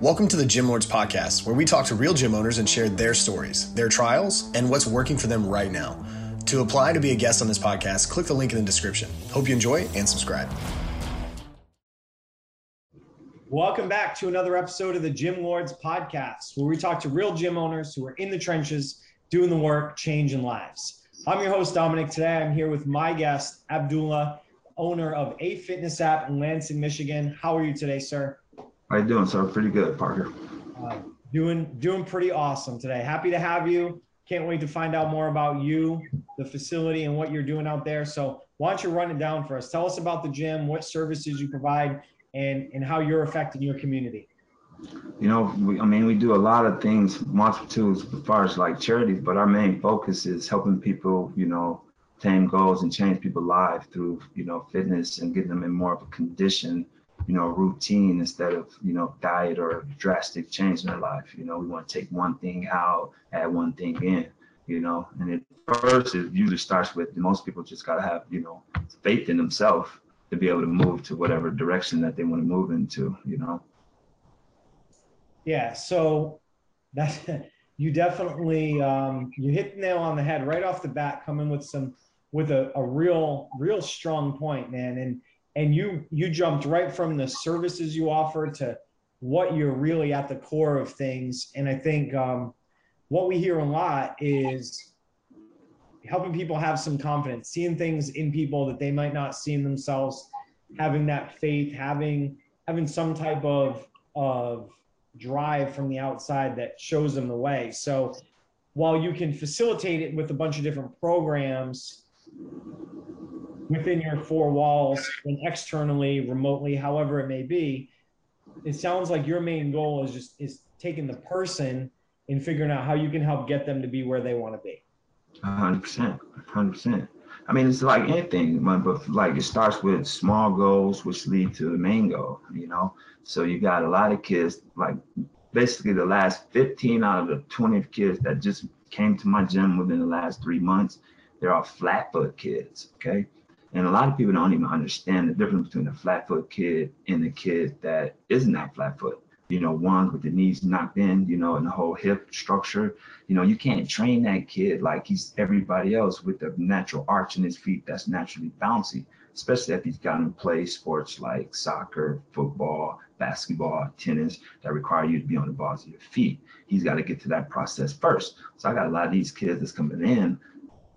Welcome to the Gym Lords Podcast, where we talk to real gym owners and share their stories, their trials, and what's working for them right now. To apply to be a guest on this podcast, click the link in the description. Hope you enjoy and subscribe. Welcome back to another episode of the Gym Lords Podcast, where we talk to real gym owners who are in the trenches, doing the work, changing lives. I'm your host, Dominic. Today I'm here with my guest, Abdullah, owner of A Fitness app in Lansing, Michigan. How are you today, sir? How you doing, sir? Pretty good, Parker. Uh, doing doing pretty awesome today. Happy to have you. Can't wait to find out more about you, the facility, and what you're doing out there. So why don't you run it down for us? Tell us about the gym, what services you provide, and and how you're affecting your community. You know, we, I mean, we do a lot of things, multitudes as far as like charities, but our main focus is helping people, you know, tame goals and change people's lives through, you know, fitness and getting them in more of a condition you know, routine instead of, you know, diet or drastic change in their life. You know, we want to take one thing out, add one thing in, you know, and it first it usually starts with most people just got to have, you know, faith in themselves to be able to move to whatever direction that they want to move into, you know. Yeah. So that you definitely, um, you hit the nail on the head right off the bat, coming with some, with a, a real, real strong point, man. And, and you you jumped right from the services you offer to what you're really at the core of things. And i think um, what we hear a lot is helping people have some confidence seeing things in people that they might not see in themselves having that faith having having some type of of drive from the outside that shows them the way. So while you can facilitate it with a bunch of different programs within your four walls and externally, remotely, however it may be. It sounds like your main goal is just is taking the person and figuring out how you can help get them to be where they want to be. hundred percent, hundred percent. I mean, it's like anything, but like it starts with small goals, which lead to the main goal. You know, so you got a lot of kids, like basically the last 15 out of the 20 kids that just came to my gym within the last three months, they're all flat foot kids. Okay, and a lot of people don't even understand the difference between a flat foot kid and a kid that is not flat foot. You know, one with the knees knocked in, you know, and the whole hip structure. You know, you can't train that kid like he's everybody else with the natural arch in his feet that's naturally bouncy, especially if he's gotten to play sports like soccer, football, basketball, tennis that require you to be on the balls of your feet. He's got to get to that process first. So I got a lot of these kids that's coming in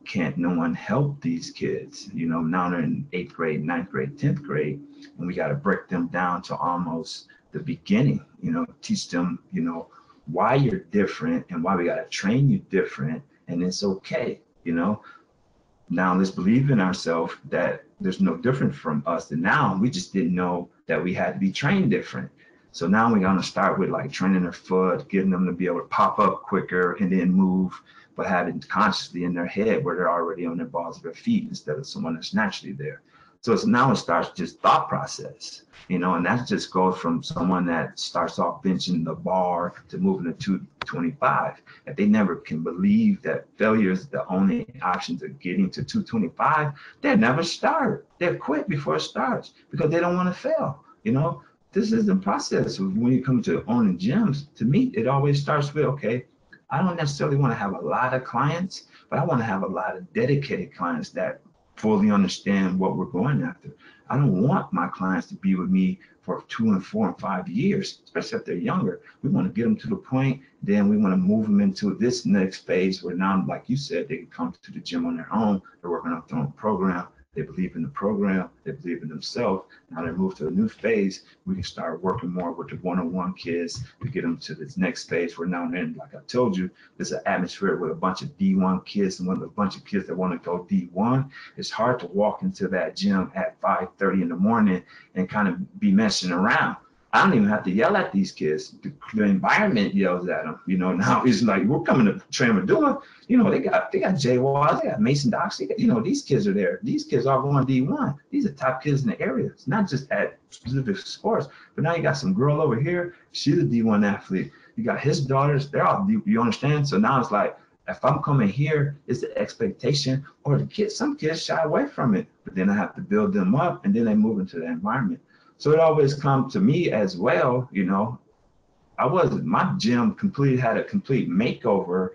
can't no one help these kids? You know, now they're in eighth grade, ninth grade, 10th grade, and we got to break them down to almost the beginning, you know, teach them, you know, why you're different and why we got to train you different. And it's okay, you know. Now let's believe in ourselves that there's no different from us. And now we just didn't know that we had to be trained different. So now we're gonna start with like training their foot, getting them to be able to pop up quicker and then move but having consciously in their head where they're already on their balls of their feet instead of someone that's naturally there. So it's now it starts just thought process, you know, and that just goes from someone that starts off benching the bar to moving to 225. If they never can believe that failure is the only option to getting to 225, they'll never start. They'll quit before it starts because they don't want to fail. You know, this is the process. When you come to owning gyms, to me, it always starts with okay, I don't necessarily want to have a lot of clients, but I want to have a lot of dedicated clients that fully understand what we're going after. I don't want my clients to be with me for two and four and five years, especially if they're younger. We want to get them to the point, then we want to move them into this next phase where now, like you said, they can come to the gym on their own. They're working off their own program. They believe in the program. They believe in themselves. Now they move to a new phase. We can start working more with the one-on-one kids to get them to this next phase. Where now and then, like I told you, there's an atmosphere with a bunch of D1 kids and with a bunch of kids that want to go D1. It's hard to walk into that gym at 5:30 in the morning and kind of be messing around I don't even have to yell at these kids. The, the environment yells at them. You know, now it's like we're coming to doing. You know, they got they got Jay Wall, they got Mason Dox. Got, you know, these kids are there. These kids are going D1. These are top kids in the area. It's not just at specific sports, but now you got some girl over here. She's a D1 athlete. You got his daughters. They're all D, you understand. So now it's like if I'm coming here, it's the expectation, or the kids. Some kids shy away from it, but then I have to build them up, and then they move into the environment. So it always come to me as well, you know, I wasn't. My gym completely had a complete makeover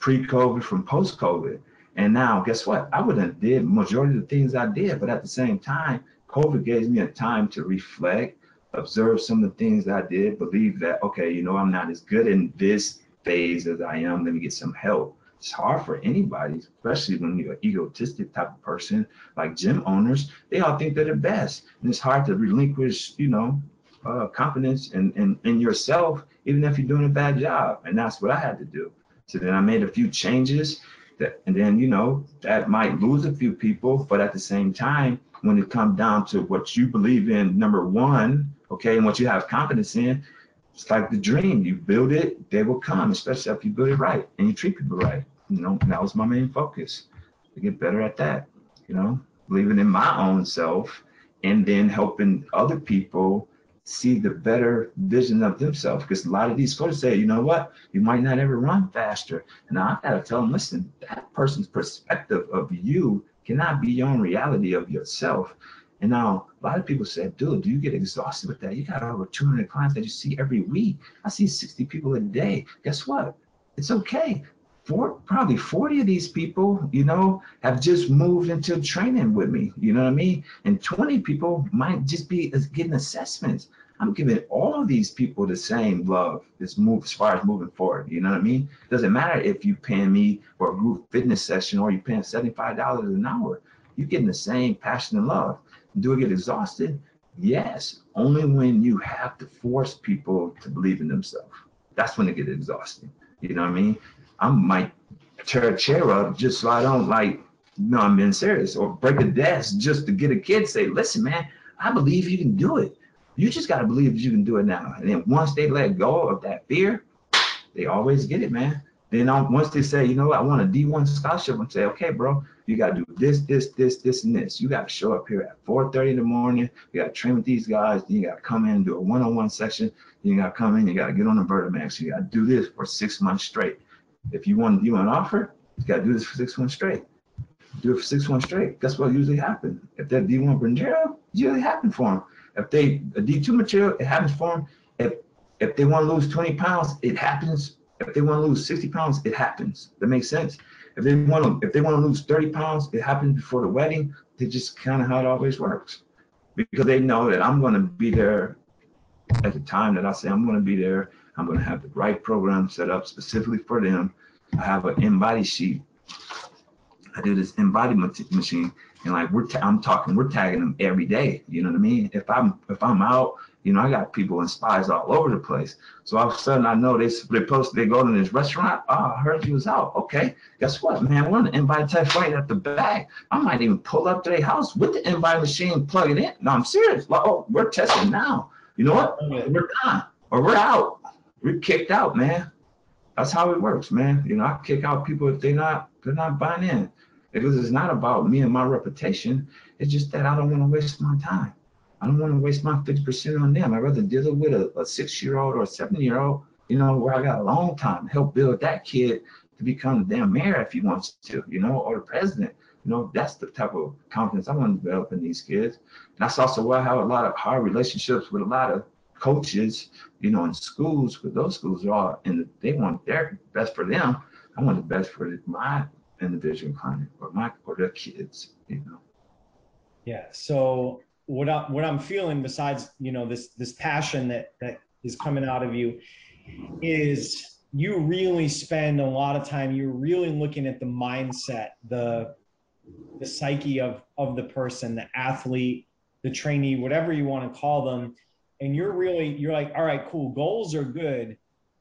pre-COVID from post-COVID. And now, guess what? I would have did majority of the things I did, but at the same time, COVID gave me a time to reflect, observe some of the things I did, believe that okay, you know, I'm not as good in this phase as I am. Let me get some help. It's hard for anybody, especially when you're an egotistic type of person, like gym owners. They all think they're the best, and it's hard to relinquish, you know, uh, confidence in, in in yourself, even if you're doing a bad job. And that's what I had to do. So then I made a few changes that, and then, you know, that might lose a few people, but at the same time, when it comes down to what you believe in, number one, okay, and what you have confidence in, it's like the dream. You build it, they will come, especially if you build it right and you treat people right. You know, that was my main focus to get better at that, you know, believing in my own self and then helping other people see the better vision of themselves. Because a lot of these coaches say, you know what, you might not ever run faster. And I gotta tell them, listen, that person's perspective of you cannot be your own reality of yourself. And now a lot of people say, dude, do you get exhausted with that? You got over 200 clients that you see every week. I see 60 people a day. Guess what? It's okay. Four, probably 40 of these people, you know, have just moved into training with me. You know what I mean? And 20 people might just be uh, getting assessments. I'm giving all of these people the same love as move as far as moving forward. You know what I mean? Doesn't matter if you pay me for a group fitness session or you're paying $75 an hour. You're getting the same passion and love. Do it get exhausted? Yes. Only when you have to force people to believe in themselves. That's when it gets exhausting. You know what I mean? I might tear a chair up just so I don't like, no, I'm being serious, or break a desk just to get a kid say, listen, man, I believe you can do it. You just got to believe you can do it now. And then once they let go of that fear, they always get it, man. Then once they say, you know I want a D1 scholarship, and say, okay, bro, you got to do this, this, this, this, and this. You got to show up here at 4:30 in the morning. You got to train with these guys. Then you got to come in and do a one-on-one section. Then you got to come in. You got to get on the Vertimax. You got to do this for six months straight. If you want you want an offer, you got to do this for six months straight. Do it for six months straight. Guess what usually happens? If that D1 Bandera, usually happen for them. If they a D2 material, it happens for them. If if they want to lose 20 pounds, it happens. If they want to lose 60 pounds, it happens. That makes sense. If they want to if they want to lose 30 pounds, it happens before the wedding. They just kind of how it always works. Because they know that I'm going to be there at the time that I say I'm going to be there. I'm going to have the right program set up specifically for them. I have an InBody sheet. I do this embodiment machine and like we're I'm talking, we're tagging them every day. You know what I mean? If I'm if I'm out, you know, I got people and spies all over the place. So all of a sudden I know they they post they go to this restaurant. Oh, I heard you was out. Okay, guess what, man? We're on the InBody test right at the back. I might even pull up to their house with the InBody machine, plug it in. No, I'm serious. Like, oh, we're testing now. You know what? We're done or we're out. We're kicked out, man. That's how it works, man. You know, I kick out people if they're not they're not buying in because it's not about me and my reputation. It's just that I don't want to waste my time. I don't want to waste my 50% on them. I'd rather deal with a, a six year old or a seven year old, you know, where I got a long time to help build that kid to become the damn mayor if he wants to, you know, or the president. You know, that's the type of confidence I want to develop in these kids. And that's also why I have a lot of hard relationships with a lot of coaches, you know, in schools, but those schools are all, and they want their best for them. I want the best for my individual client or my or their kids, you know. Yeah. So what I what I'm feeling besides, you know, this this passion that that is coming out of you is you really spend a lot of time you're really looking at the mindset the the psyche of of the person the athlete the trainee whatever you want to call them and you're really you're like all right cool goals are good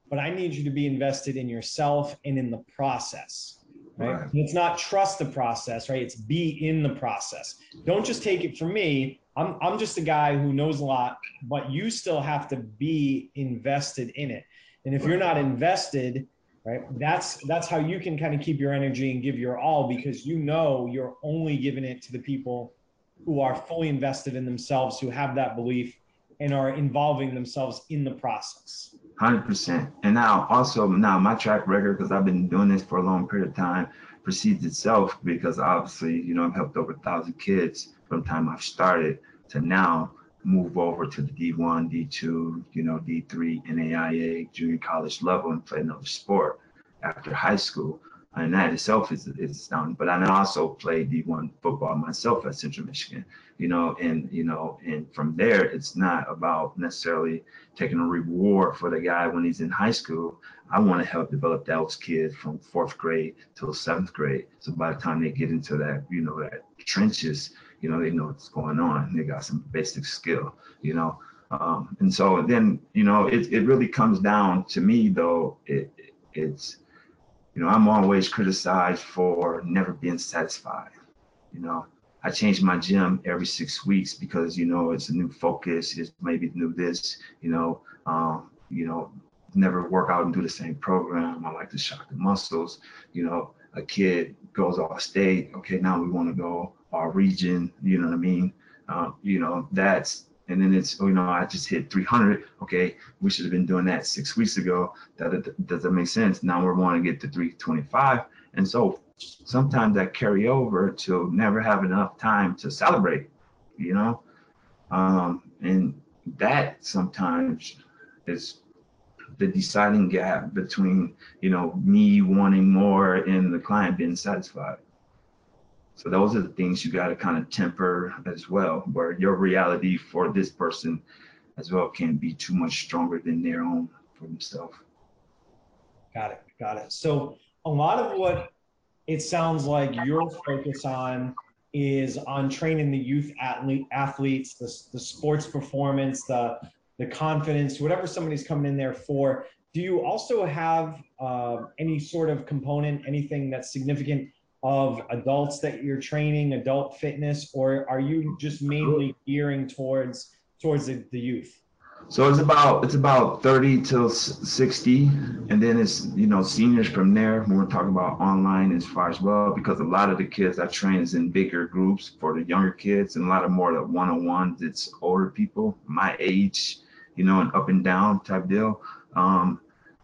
but i need you to be invested in yourself and in the process right? right? It's not trust the process, right? It's be in the process. Don't just take it from me. I'm, I'm just a guy who knows a lot, but you still have to be invested in it. And if you're not invested, right, that's that's how you can kind of keep your energy and give your all because you know you're only giving it to the people who are fully invested in themselves, who have that belief and are involving themselves in the process. Hundred percent. And now also now my track record, because I've been doing this for a long period of time, precedes itself because obviously, you know, I've helped over a thousand kids from the time I've started to now. move over to the D1, D2, you know, D3, NAIA, junior college level and play another sport after high school. And that itself is, is astounding. But I also played D1 football myself at Central Michigan, you know, and, you know, and from there, it's not about necessarily taking a reward for the guy when he's in high school. I want to help develop those kids from fourth grade till seventh grade. So by the time they get into that, you know, that trenches, you know, they know what's going on. They got some basic skill, you know. Um, and so then, you know, it, it really comes down to me though, it, it's, you know, I'm always criticized for never being satisfied. You know, I change my gym every six weeks because, you know, it's a new focus, it's maybe new this, you know, um, you know, never work out and do the same program. I like to shock the muscles, you know, a kid goes off state. Okay, now we want to go our region. You know what I mean? Uh, you know that's and then it's you know I just hit 300. Okay, we should have been doing that six weeks ago. That does that make sense? Now we're wanting to get to 325, and so sometimes I carry over to never have enough time to celebrate. You know, um, and that sometimes is the deciding gap between you know me wanting more and the client being satisfied so those are the things you got to kind of temper as well where your reality for this person as well can't be too much stronger than their own for themselves got it got it so a lot of what it sounds like your focus on is on training the youth athlete athletes the, the sports performance the the confidence, whatever somebody's coming in there for. Do you also have uh, any sort of component, anything that's significant of adults that you're training, adult fitness, or are you just mainly gearing towards towards the, the youth? So it's about it's about 30 to 60, and then it's you know seniors from there. When we're talking about online as far as well, because a lot of the kids I train is in bigger groups for the younger kids, and a lot of more the one-on-ones. It's older people my age, you know, an up and down type deal. Um,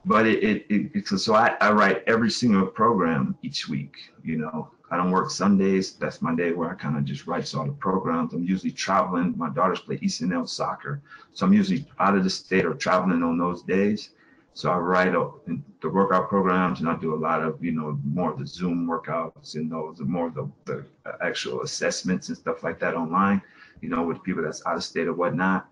but it, it, it so I, I write every single program each week. You know, I don't work Sundays. That's my day where I kind of just write all the programs. I'm usually traveling. My daughters play East and ECNL soccer, so I'm usually out of the state or traveling on those days. So I write up the workout programs, and I do a lot of you know more of the Zoom workouts and those more of the, the actual assessments and stuff like that online. You know, with people that's out of state or whatnot.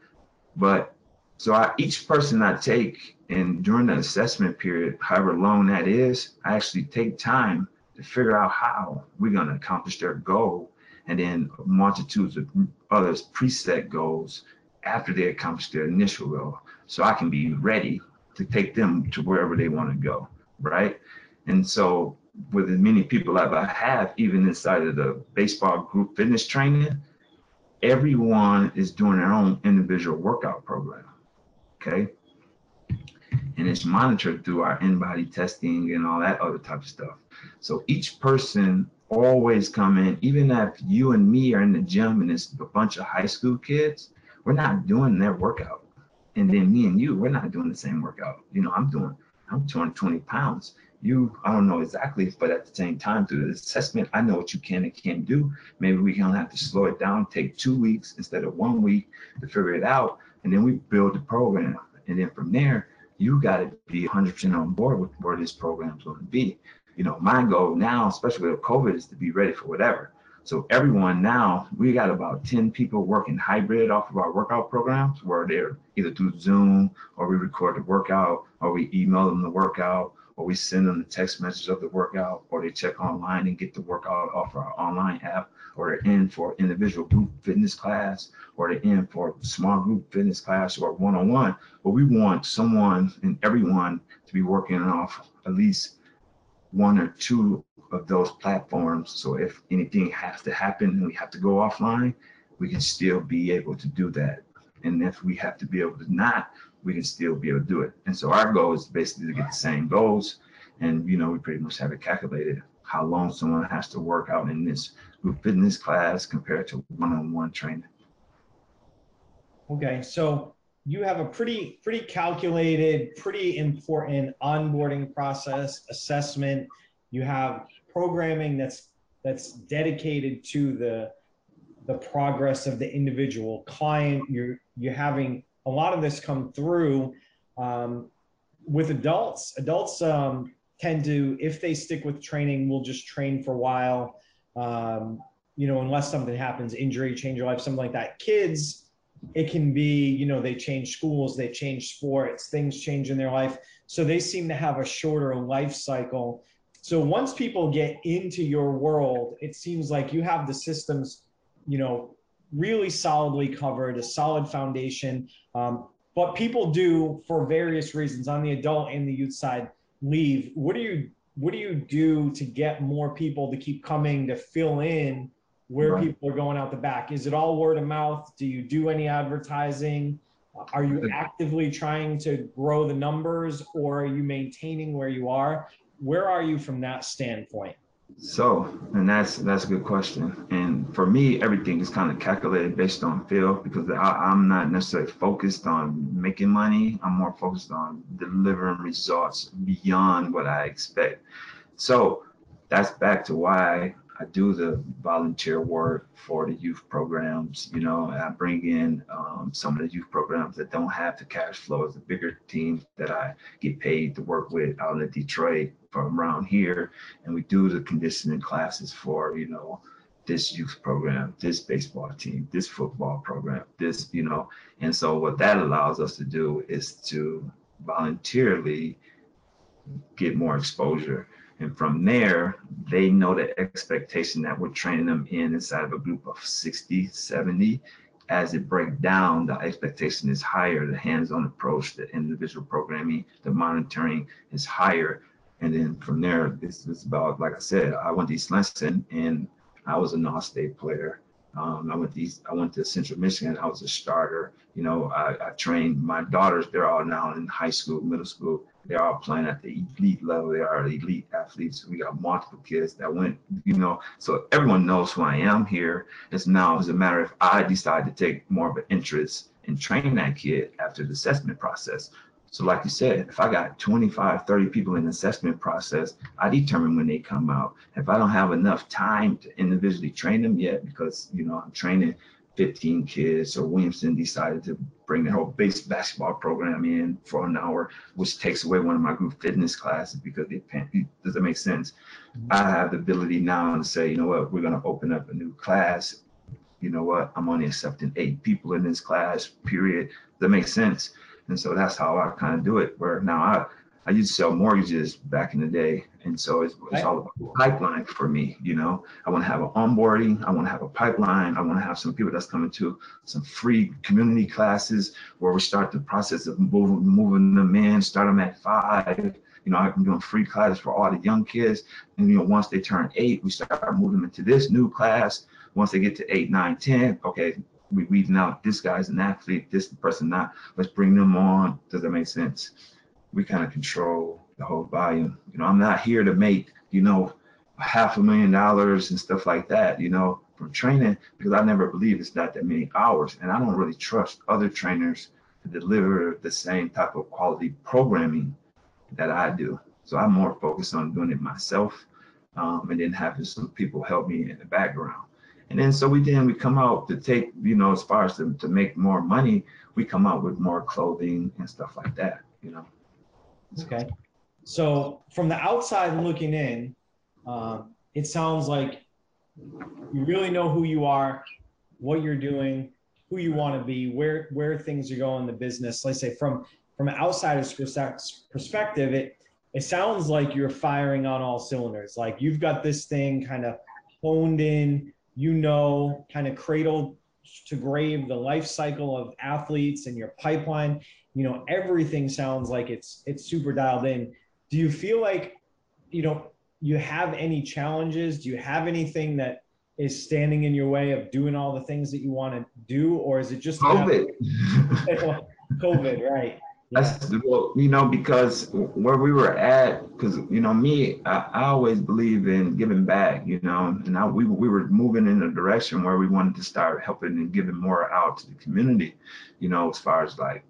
But so I, each person I take and during the assessment period, however long that is, I actually take time to figure out how we're going to accomplish their goal. And then multitudes of others preset goals after they accomplish their initial goal. So I can be ready to take them to wherever they want to go. Right. And so with as many people as I have, even inside of the baseball group fitness training, everyone is doing their own individual workout program okay? And it's monitored through our in-body testing and all that other type of stuff. So each person always come in, even if you and me are in the gym and it's a bunch of high school kids, we're not doing their workout. And then me and you, we're not doing the same workout. You know, I'm doing, I'm 220 pounds. You, I don't know exactly, but at the same time, through the assessment, I know what you can and can't do. Maybe we can have to slow it down, take two weeks instead of one week to figure it out and then we build the program. And then from there, you got to be 100% on board with where this program is going to be. You know, my goal now, especially with COVID, is to be ready for whatever. So everyone now, we got about 10 people working hybrid off of our workout programs where they're either through Zoom or we record the workout or we email them the workout or we send them the text message of the workout or they check online and get the workout off our online app or they're in for individual group fitness class, or they're in for small group fitness class or one-on-one. But we want someone and everyone to be working off at least one or two of those platforms. So if anything has to happen and we have to go offline, we can still be able to do that. And if we have to be able to not, we can still be able to do it. And so our goal is basically to get the same goals. And you know, we pretty much have it calculated how long someone has to work out in this group fitness class compared to one-on-one training. Okay, so you have a pretty pretty calculated, pretty important onboarding process, assessment. You have programming that's that's dedicated to the the progress of the individual client. You're you're having a lot of this come through um, with adults. Adults um, tend to, if they stick with training, will just train for a while. Um, you know, unless something happens, injury, change your life, something like that. Kids, it can be, you know, they change schools, they change sports, things change in their life. So they seem to have a shorter life cycle. So once people get into your world, it seems like you have the systems, you know, really solidly covered, a solid foundation. Um, but people do, for various reasons, on the adult and the youth side, leave. What do you what do you do to get more people to keep coming to fill in where right. people are going out the back? Is it all word of mouth? Do you do any advertising? Are you actively trying to grow the numbers or are you maintaining where you are? Where are you from that standpoint? So, and that's that's a good question. And for me, everything is kind of calculated based on feel because I, am not necessarily focused on making money. I'm more focused on delivering results beyond what I expect. So that's back to why I do the volunteer work for the youth programs. You know, I bring in um, some of the youth programs that don't have the cash flow as the bigger teams that I get paid to work with out in Detroit from around here. And we do the conditioning classes for, you know, this youth program, this baseball team, this football program, this, you know. And so what that allows us to do is to voluntarily get more exposure and from there, they know the expectation that we're training them in inside of a group of 60, 70. As it breaks down, the expectation is higher. The hands-on approach, the individual programming, the monitoring is higher. And then from there, this is about, like I said, I went to East Lansing and I was an all-state player. Um, I went to East, I went to Central Michigan. I was a starter. You know, I, I trained my daughters. They're all now in high school, middle school they're all playing at the elite level. They are elite athletes. We got multiple kids that went, you know, so everyone knows who I am here. It's now it's a matter if I decide to take more of an interest in training that kid after the assessment process. So like you said, if I got 25, 30 people in the assessment process, I determine when they come out. If I don't have enough time to individually train them yet, because, you know, I'm training 15 kids. So Williamston decided to bring the whole base basketball program in for an hour, which takes away one of my group fitness classes because it does that make sense? Mm-hmm. I have the ability now to say, you know what, we're going to open up a new class. You know what, I'm only accepting eight people in this class, period. That makes sense. And so that's how I kind of do it. Where now I I used to sell mortgages back in the day. And so it's, it's all about pipeline for me. You know, I want to have an onboarding. I want to have a pipeline. I want to have some people that's coming to some free community classes where we start the process of moving, moving them in, start them at five. You know, I'm doing free classes for all the young kids. And, you know, once they turn eight, we start moving them into this new class. Once they get to eight, nine, ten, okay, we weeding out this guy's an athlete, this person not. Let's bring them on. Does that make sense? we kind of control the whole volume. You know, I'm not here to make, you know, half a million dollars and stuff like that, you know, from training because I never believe it's not that many hours. And I don't really trust other trainers to deliver the same type of quality programming that I do. So I'm more focused on doing it myself um, and then having some people help me in the background. And then so we then we come out to take, you know, as far as to, to make more money, we come out with more clothing and stuff like that, you know. Okay. So from the outside looking in, uh, it sounds like you really know who you are, what you're doing, who you want to be, where where things are going in the business. Let's say from from an outsider's perspective, it it sounds like you're firing on all cylinders. Like you've got this thing kind of honed in, you know, kind of cradled to grave the life cycle of athletes and your pipeline you know everything sounds like it's it's super dialed in do you feel like you know you have any challenges? Do you have anything that is standing in your way of doing all the things that you want to do or is it just covid. Covid right. That's well, you know, because where we were at, because you know, me, I, I, always believe in giving back, you know, and I, we we were moving in a direction where we wanted to start helping and giving more out to the community, you know, as far as like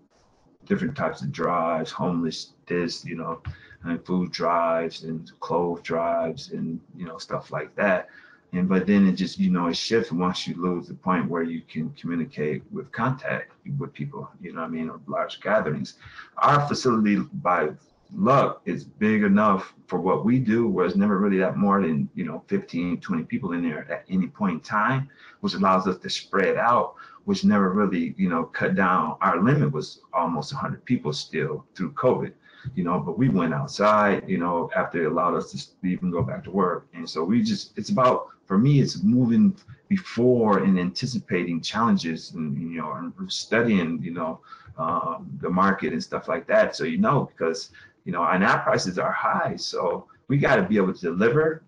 different types of drives, homeless this, you know, and food drives and clothes drives and you know stuff like that. and but then it just you know it shifts once you lose the point where you can communicate with contact with people you know what i mean or large gatherings. Our facility by luck is big enough for what we do where it's never really that more than you know 15 20 people in there at any point in time which allows us to spread out which never really you know cut down. Our limit was almost 100 people still through covid you know, but we went outside, you know, after it allowed us to even go back to work. And so we just, it's about, for me, it's moving before and anticipating challenges and, you know, and studying, you know, um, the market and stuff like that. So, you know, because, you know, and our prices are high. So we got to be able to deliver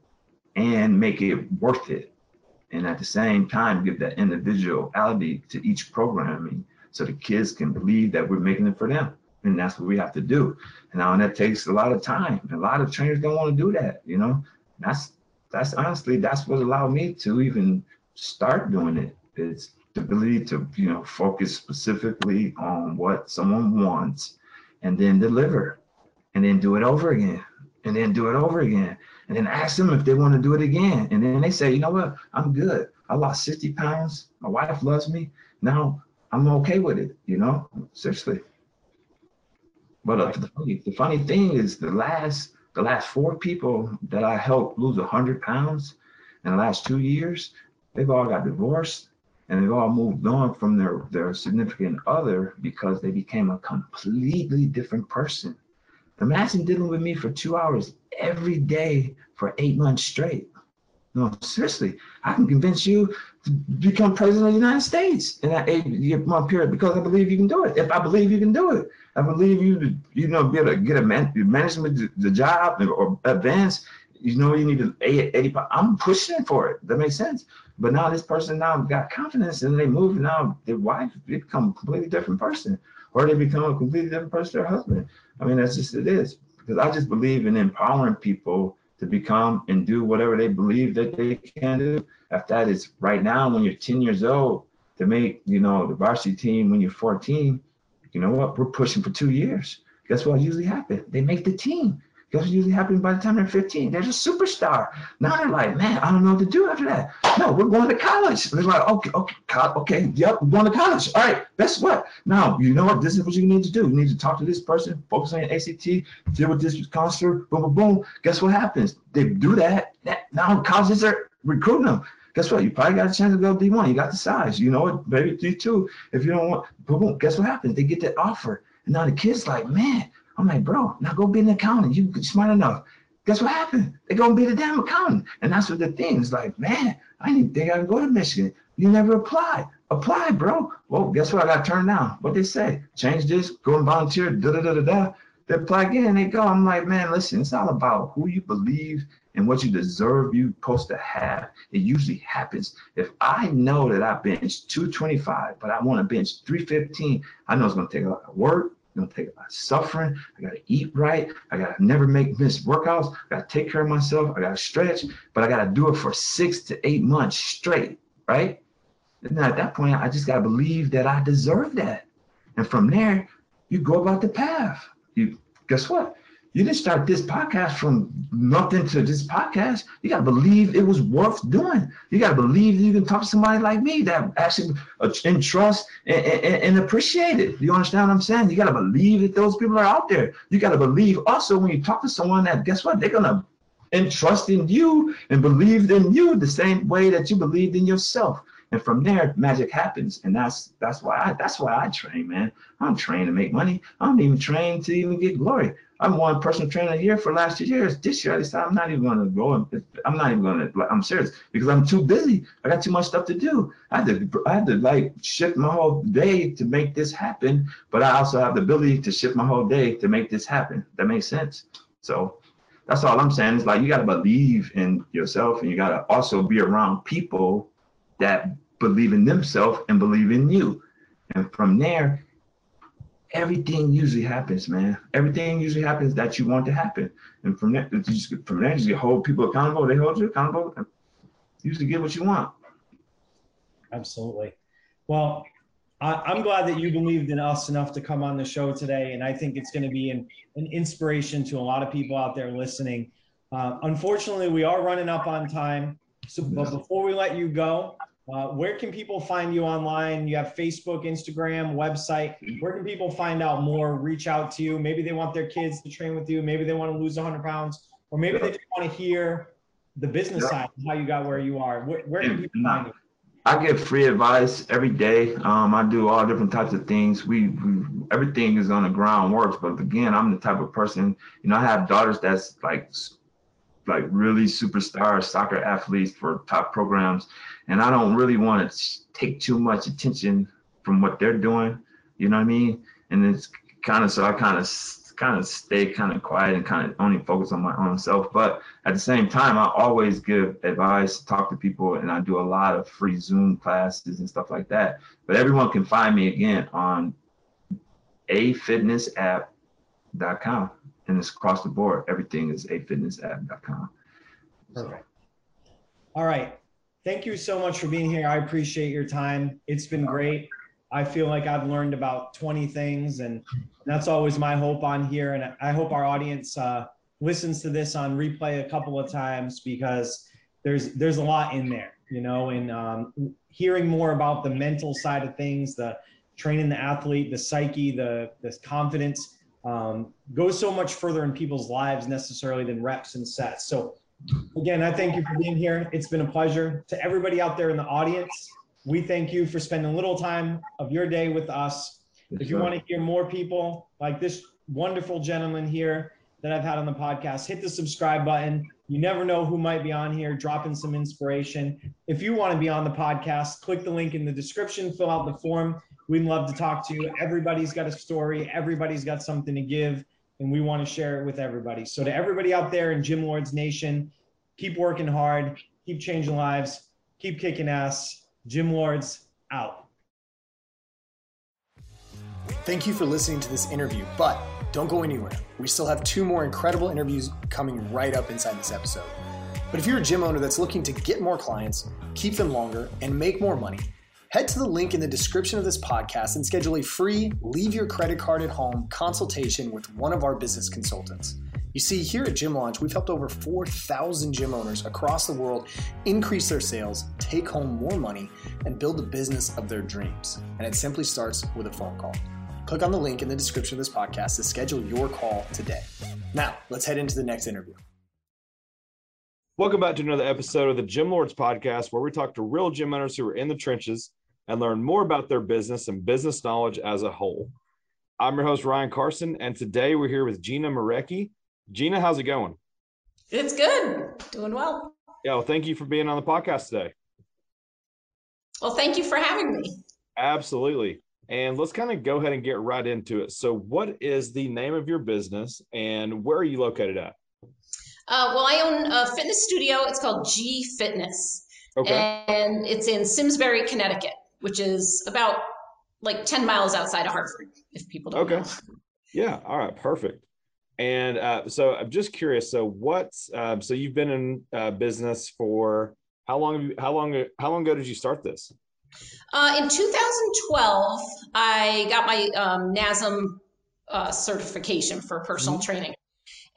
and make it worth it. And at the same time, give that individuality to each programming so the kids can believe that we're making it for them and that's what we have to do. And now and that takes a lot of time. A lot of trainers don't want to do that, you know. That's that's honestly that's what allowed me to even start doing it. It's the ability to you know focus specifically on what someone wants, and then deliver, and then do it over again, and then do it over again, and then ask them if they want to do it again, and then they say, you know what, I'm good. I lost 60 pounds. My wife loves me. Now I'm okay with it. You know, seriously. But uh, the, funny, the funny thing is the last the last four people that I helped lose hundred pounds in the last two years, they've all got divorced and they've all moved on from their their significant other because they became a completely different person. Imagine dealing with me for two hours every day for eight months straight. No, seriously, I can convince you to become president of the United States in that eight month period because I believe you can do it. If I believe you can do it, I believe you you know, be able to get a man, management the job or advance. You know, you need to 80. I'm pushing for it. That makes sense. But now this person now got confidence and they move. Now their wife become a completely different person, or they become a completely different person. Their husband. I mean, that's just it is. Because I just believe in empowering people to become and do whatever they believe that they can do. If that is right now when you're 10 years old to make, you know, the varsity team when you're 14, you know what? We're pushing for two years. Guess what usually happens? They make the team. What usually happens by the time they're 15? They're a superstar. Now they're like, man, I don't know what to do after that. No, we're going to college. They're like, okay, okay, okay, yep, we're going to college. All right, guess what? Now, you know what? This is what you need to do. You need to talk to this person, focus on your ACT, deal with this counselor, boom, boom, boom. Guess what happens? They do that. Now colleges are recruiting them guess what? You probably got a chance to go D1. You got the size. You know what? Maybe D2. If you don't want, boom, boom, guess what happens? They get that offer. And now the kid's like, man, I'm like, bro, now go be an accountant. You smart enough. Guess what happened? They're gonna be the damn accountant. And that's what the thing is like, man, I need they gotta go to Michigan. You never apply. Apply, bro. Well, guess what? I got turned down. What they say? Change this, go and volunteer, da da da da da. They apply again, they go. I'm like, man, listen, it's all about who you believe and what you deserve you supposed to have. It usually happens. If I know that I bench 225, but I want to bench 315, I know it's gonna take a lot of work, gonna take of suffering. I gotta eat right, I gotta never make miss workouts, I gotta take care of myself, I gotta stretch, but I gotta do it for six to eight months straight, right? And at that point, I just gotta believe that I deserve that. And from there, you go about the path. You guess what? You didn't start this podcast from nothing to this podcast. You got to believe it was worth doing. You got to believe you can talk to somebody like me that actually uh, entrust and, and, and appreciate it. You understand what I'm saying? You got to believe that those people are out there. You got to believe also when you talk to someone that, guess what? They're going to entrust in you and believe in you the same way that you believed in yourself. And from there, magic happens. And that's that's why I that's why I train, man. I'm trained to make money. I'm even trained to even get glory. I'm one personal trainer a year for last two years. This year, I decided I'm not even going to go. I'm not even going to. I'm serious because I'm too busy. I got too much stuff to do. I had to. I had to like shift my whole day to make this happen. But I also have the ability to shift my whole day to make this happen. That makes sense. So that's all I'm saying. Is like you got to believe in yourself, and you got to also be around people that believe in themselves and believe in you. And from there, everything usually happens, man. Everything usually happens that you want to happen. And from there, just, from there, you hold people accountable. They hold you accountable. And usually get what you want. Absolutely. Well, I, am glad that you believed in us enough to come on the show today. And I think it's going to be an, an inspiration to a lot of people out there listening. Uh, unfortunately, we are running up on time. So, but before we let you go, uh, where can people find you online? You have Facebook, Instagram, website. Where can people find out more? Reach out to you. Maybe they want their kids to train with you. Maybe they want to lose 100 pounds, or maybe they just want to hear the business side of how you got where you are. Where, where can people find you? I give free advice every day. Um, I do all different types of things. We, we everything is on the ground works, but again, I'm the type of person. You know, I have daughters that's like like really superstar soccer athletes for top programs, and I don't really want to take too much attention from what they're doing. You know what I mean? And it's kind of so I kind of kind of stay kind of quiet and kind of only focus on my own self. But at the same time, I always give advice, talk to people, and I do a lot of free Zoom classes and stuff like that. But everyone can find me again on afitnessapp.com. And it's across the board. Everything is afitnessapp.com. Perfect. All right. Thank you so much for being here. I appreciate your time. It's been great. I feel like I've learned about 20 things, and that's always my hope on here. And I hope our audience uh, listens to this on replay a couple of times because there's there's a lot in there, you know. And um, hearing more about the mental side of things, the training the athlete, the psyche, the the confidence um, goes so much further in people's lives necessarily than reps and sets. So again, I thank you for being here. It's been a pleasure. To everybody out there in the audience, we thank you for spending a little time of your day with us. if you want to hear more people like this wonderful gentleman here that I've had on the podcast, hit the subscribe button. You never know who might be on here, dropping some inspiration. If you want to be on the podcast, click the link in the description, fill out the form. We'd love to talk to you. Everybody's got a story, everybody's got something to give, and we want to share it with everybody. So, to everybody out there in Gym Lords Nation, keep working hard, keep changing lives, keep kicking ass Gym Lords out. Thank you for listening to this interview, but don't go anywhere. We still have two more incredible interviews coming right up inside this episode. But if you're a gym owner that's looking to get more clients, keep them longer, and make more money, head to the link in the description of this podcast and schedule a free leave your credit card at home consultation with one of our business consultants. You see, here at Gym Launch, we've helped over 4,000 gym owners across the world increase their sales, take home more money, and build the business of their dreams. And it simply starts with a phone call. Click on the link in the description of this podcast to schedule your call today. Now, let's head into the next interview. Welcome back to another episode of the Gym Lords podcast, where we talk to real gym owners who are in the trenches and learn more about their business and business knowledge as a whole. I'm your host, Ryan Carson, and today we're here with Gina Marecki, Gina, how's it going? It's good. Doing well. Yeah, well, thank you for being on the podcast today. Well, thank you for having me. Absolutely. And let's kind of go ahead and get right into it. So, what is the name of your business and where are you located at? Uh, well, I own a fitness studio. It's called G Fitness. Okay. And it's in Simsbury, Connecticut, which is about like 10 miles outside of Hartford, if people don't okay. know. Yeah. All right. Perfect. And uh, so I'm just curious. So what's um, so you've been in uh, business for how long? Have You, how long? How long ago did you start this? Uh, in 2012, I got my um, NASM uh, certification for personal mm-hmm. training,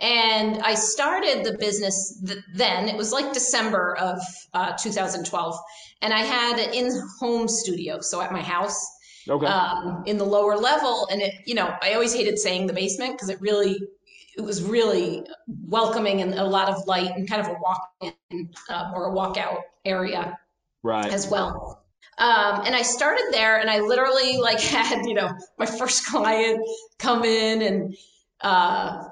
and I started the business th- then. It was like December of uh, 2012, and I had an in-home studio, so at my house. Okay. Um, in the lower level, and it, you know, I always hated saying the basement because it really it was really welcoming and a lot of light and kind of a walk in uh, or a walkout area right as well um, and i started there and i literally like had you know my first client come in and uh,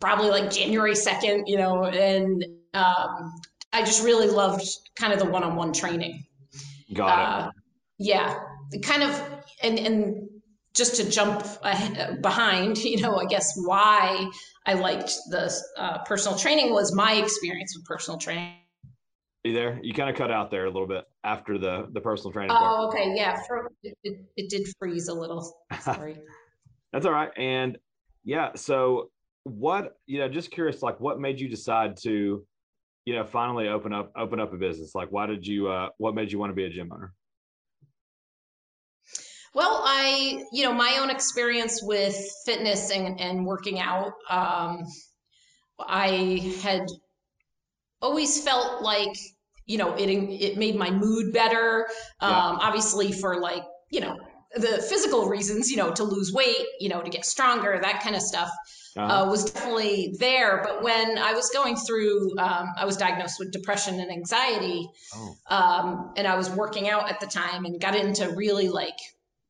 probably like january 2nd you know and um, i just really loved kind of the one-on-one training got uh, it yeah kind of and and just to jump behind, you know, I guess why I liked the uh, personal training was my experience with personal training. Are you there? You kind of cut out there a little bit after the the personal training. Oh, part. okay, yeah. It, it did freeze a little. Sorry. That's all right. And yeah, so what you know, just curious, like what made you decide to, you know, finally open up open up a business? Like, why did you? uh What made you want to be a gym owner? Well, I, you know, my own experience with fitness and, and working out, um, I had always felt like, you know, it it made my mood better. Um, Yeah. Obviously, for like you know the physical reasons, you know, to lose weight, you know, to get stronger, that kind of stuff Uh-huh. uh, was definitely there. But when I was going through, um, I was diagnosed with depression and anxiety, oh, um, and I was working out at the time and got into really like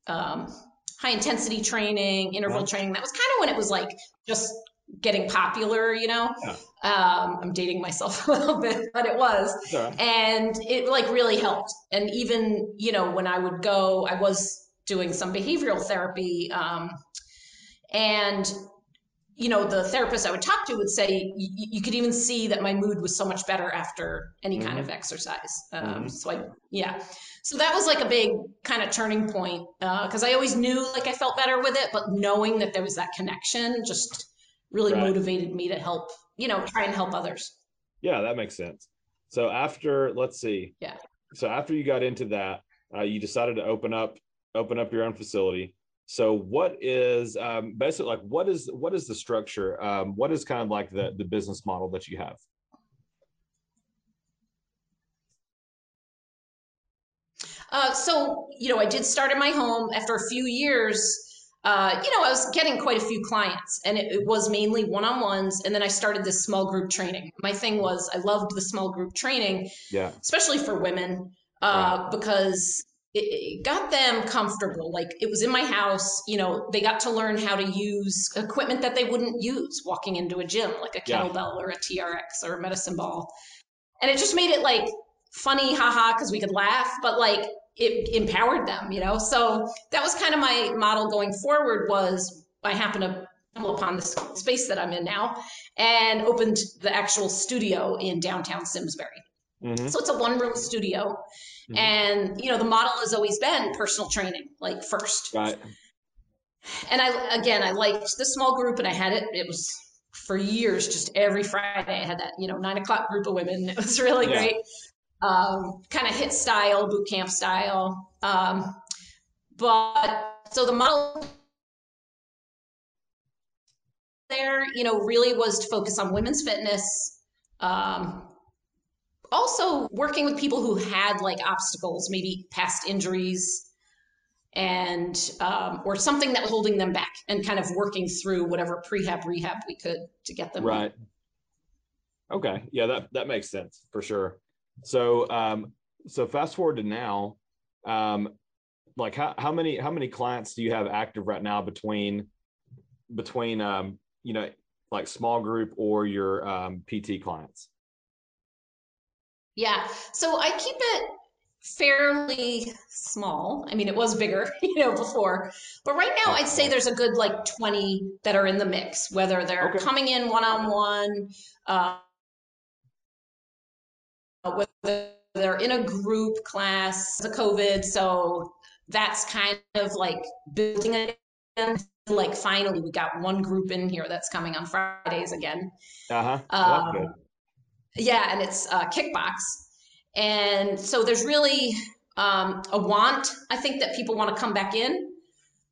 um, high intensity training, interval Uh-huh. training. That was kind of when it was like just getting popular, you know. Yeah. Um, I'm dating myself a little bit, but it was right. and it like really helped and even you know when i would go i was doing some behavioral therapy um, and you know the therapist i would talk to would say you could even see that my mood was so much better after any kind of exercise um, Mhm. so i yeah so that was like a big kind of turning point because i always knew like i felt better with it but knowing that there was that connection just really Right. motivated me to help you know try and help others Yeah, that makes sense. So after, let's see. Yeah. So after you got into that, uh, you decided to open up open up your own facility. So what is um, basically like what is what is the structure? Um, what is kind of like the the business model that you have? Uh, so, you know, I did start in my home after a few years. Uh, you know, I was getting quite a few clients and it, it was mainly one on ones. And then I started this small group training. My thing was I loved the small group training, Yeah. especially for women, uh, because it, got them comfortable. Like it was in my house, you know, they got to learn how to use equipment that they wouldn't use walking into a gym, like a Yeah. kettlebell or a TRX or a medicine ball. And it just made it like funny, haha, because we could laugh, but like it empowered them, you know? So that was kind of my model going forward was I happened to stumble upon this space that I'm in now and opened the actual studio in downtown Simsbury. Mhm. So it's a one room studio. Mhm. And, you know, the model has always been personal training, like first. Right. And I, again, I liked the small group and I had it, it was for years, just every Friday I had that, you know, nine o'clock group of women. It was really Yeah. great. Um, kind of HIIT style, boot camp style. Um, but so the model there, you know, really was to focus on women's fitness. Um, also working with people who had like obstacles, maybe past injuries and um, or something that was holding them back and kind of working through whatever prehab rehab we could to get them Right. Okay. Yeah, that that makes sense for sure. So um so fast forward to now, um like how, how many how many clients do you have active right now between between um you know like small group or your um PT clients? Yeah. So I keep it fairly small. I mean, it was bigger, you know, before, but right now I'd say there's a good like 20 that are in the mix, whether they're Okay. coming in one on one, whether they're in a group class, the COVID. So that's kind of like building again. Like finally, we got one group in here that's coming on Fridays again. Uh-huh. Um, Well, Yeah, and it's uh, kickbox. And so there's really um, a want, I think, that people want to come back in.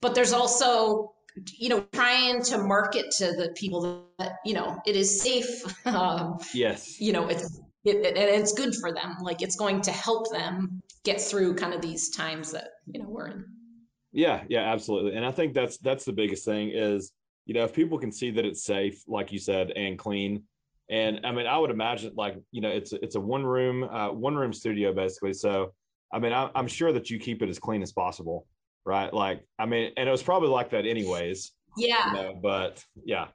But there's also, you know, trying to market to the people that, you know, it is safe. Um, yes. you know, it's, it, it, and it's good for them. Like it's going to help them get through kind of these times that, you know, we're in. Yeah, yeah, absolutely. And I think that's that's the biggest thing is, you know, if people can see that it's safe, like you said, and clean. And I mean, I would imagine like, you know, it's it's a one room, uh, one room studio basically. So I mean, I, I'm sure that you keep it as clean as possible, right? Like, I mean, and it was probably like that anyways, Yeah. you know, but yeah,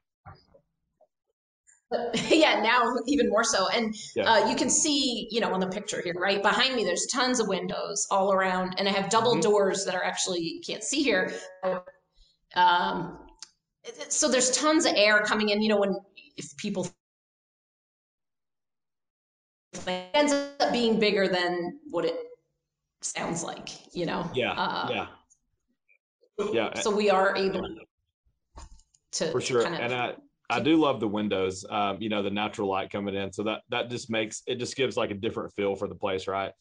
But yeah, now even more so. And Yeah. uh, you can see, you know, on the picture here, right behind me, there's tons of windows all around, and I have double Mhm. doors that are actually you can't see here. Um, so there's tons of air coming in. You know, when if people it ends up being bigger than what it sounds like, you know. yeah, Uh, yeah, yeah, So we are able to for sure. kind of And I I do love the windows, um, you know, the natural light coming in. So that that just makes it just gives like a different feel for the place, right?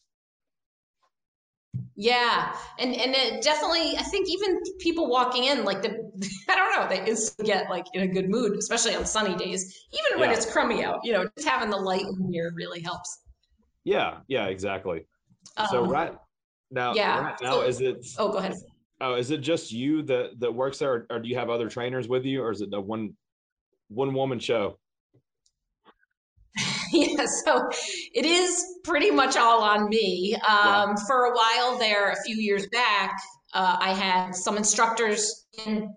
Yeah, and and it definitely, I think even people walking in, like the, I don't know, they instantly get like in a good mood, especially on sunny days, even when Yeah. it's crummy out. You know, just having the light in here really helps. Yeah, yeah, exactly. so Um, right now, yeah, right now so- is it? Oh, go ahead. Oh, is it just you that that works there, or, or do you have other trainers with you, or is it a one one woman show? yeah, so it is pretty much all on me. Um, For a while there, a few years back, uh, I had some instructors in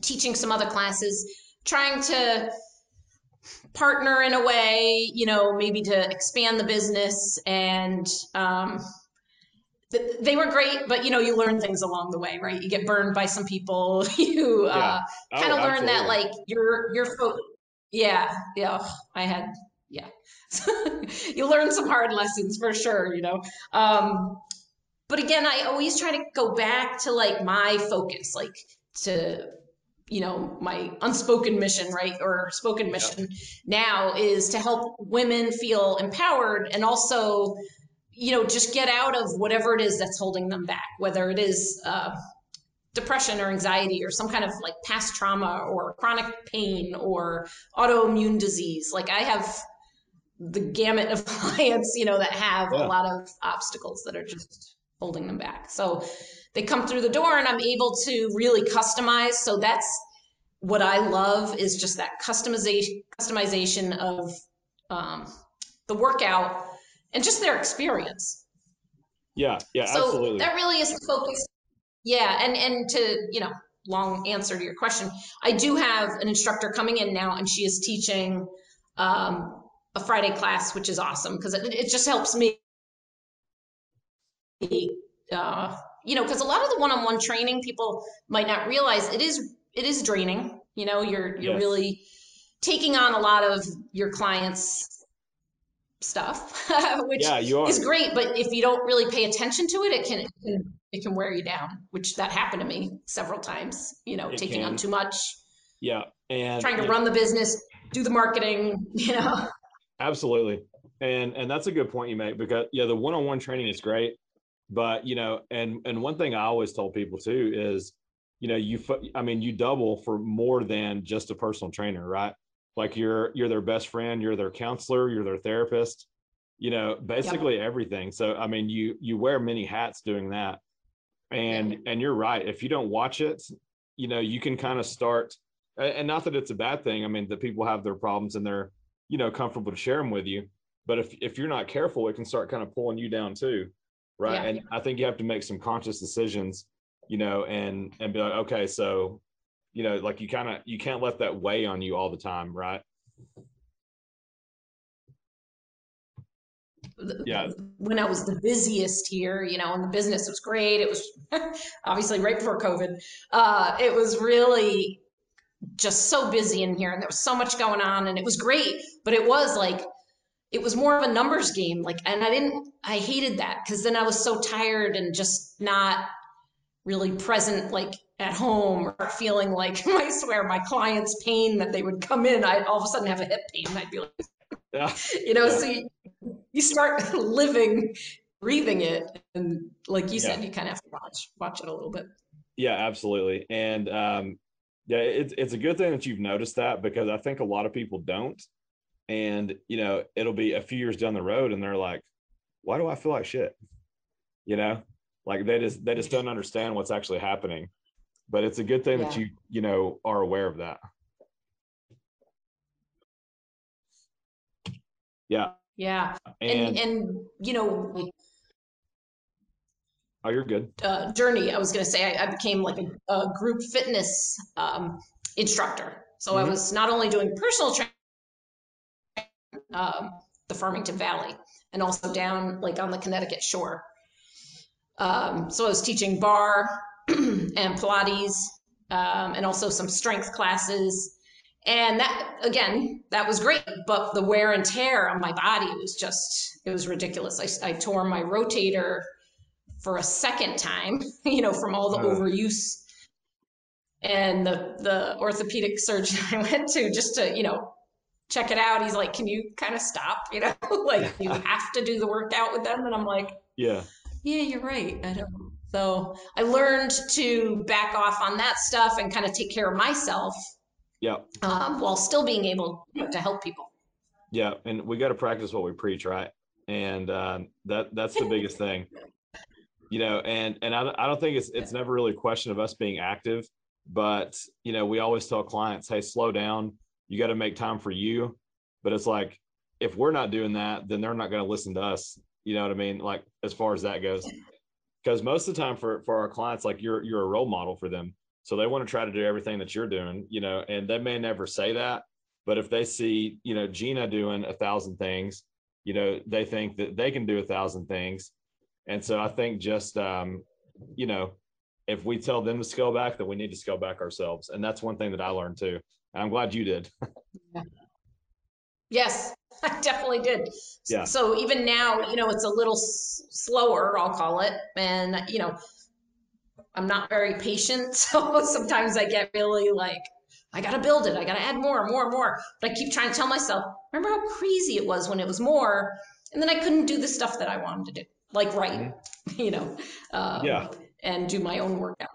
teaching some other classes, trying to partner in a way, you know, maybe to expand the business. And um, th- they were great, but you know, you learn things along the way, right? You get burned by some people. you uh, Yeah. kind of Oh, learn that like your your fo- yeah yeah i had yeah you learn some hard lessons for sure you know um but again i always try to go back to like my focus like to you know my unspoken mission right or spoken mission now is to help women feel empowered and also you know just get out of whatever it is that's holding them back whether it is uh, depression or anxiety or some kind of like past trauma or chronic pain or autoimmune disease. Like I have the gamut of clients, you know, that have Yeah. a lot of obstacles that are just holding them back. So they come through the door and I'm able to really customize. So that's what I love is just that customization customization of um, the workout and just their experience Yeah, yeah, so absolutely. that really is the focus yeah and and to you know long answer to your question i do have an instructor coming in now and she is teaching um, a friday class which is awesome because it, it just helps me uh, you know because a lot of the one-on-one training people might not realize it is it is draining you know you're you're Yes. really taking on a lot of your clients stuff which yeah, is great, but if you don't really pay attention to it, it can it can, it can wear you down. Which that happened to me several times. You know, It taking on too much, Yeah, and trying to run the business, do the marketing. You know, Absolutely. And and that's a good point you make because yeah, the one-on-one training is great, but you know, and and one thing I always tell people too is, you know, you I mean, you double for more than just a personal trainer, right? Like you're you're their best friend, you're their counselor, you're their therapist, you know, basically everything. So I mean, you you wear many hats doing that. And and you're right. If you don't watch it, you know, you can kind of start and not that it's a bad thing. I mean, that people have their problems and they're you know comfortable to share them with you but if if you're not careful it can start kind of pulling you down too right Yeah. and i think you have to make some conscious decisions you know and and be like okay so you know like you kind of you can't let that weigh on you all the time right Yeah. when I was the busiest here, you know, and the business was great. It was obviously right before COVID. Uh, it was really just so busy in here, and there was so much going on, and it was great. But it was like it was more of a numbers game. Like, and I didn't. I hated that because then I was so tired and just not really present, like at home or feeling like I swear my clients' pain that they would come in. I'd all of a sudden have a hip pain. and I'd be like, yeah you know Yeah. so you, you start living breathing it and like you said Yeah. you kind of have to watch watch it a little bit yeah absolutely and um yeah it's it's a good thing that you've noticed that because i think a lot of people don't. And you know it'll be a few years down the road and they're like why do i feel like shit? You know like they just they just don't understand what's actually happening. But it's a good thing that you you know are aware of that. Yeah. Yeah. And, and and you know like, oh you're good. Uh, journey i was going to say I, I became like a, a group fitness um, instructor. So i Mhm. was not only doing personal training um, the farmington valley and also down like on the connecticut shore. Um, so i was teaching barre and pilates um, and also some strength classes. And that again that was great but the wear and tear on my body was just it was ridiculous. I, I tore my rotator for a second time you know from all the Ugh. overuse and the the orthopedic surgeon i went to just to you know check it out he's like can you kind of stop you know like you have to do the workout with them and i'm like yeah yeah, you're right. I don't. So I learned to back off on that stuff and kind of take care of myself yeah um, while still being able to help people. Yeah, and we got to practice what we preach, right? and uh, that that's the biggest thing. You know, and and I, I don't think it's it's never really a question of us being active, but you know, we always tell clients, hey, slow down. You got to make time for you. But it's like if we're not doing that, then they're not going to listen to us. You know what I mean? Like as far as that goes, because most of the time for for our clients, like you're you're a role model for them, so they want to try to do everything that you're doing. You know, and they may never say that, but if they see you know Gina doing a thousand things, you know they think that they can do a thousand things, and so I think just um, you know if we tell them to scale back, then we need to scale back ourselves, and that's one thing that I learned too. And I'm glad you did. Yes, I definitely did. Yeah. So even now, you know, it's a little s- slower, I'll call it. And, you know, I'm not very patient. So sometimes I get really like, I got to build it. I got to add more, more, more. But I keep trying to tell myself, remember how crazy it was when it was more? And then I couldn't do the stuff that I wanted to do, like write, you know, um, Yeah. and do my own workouts.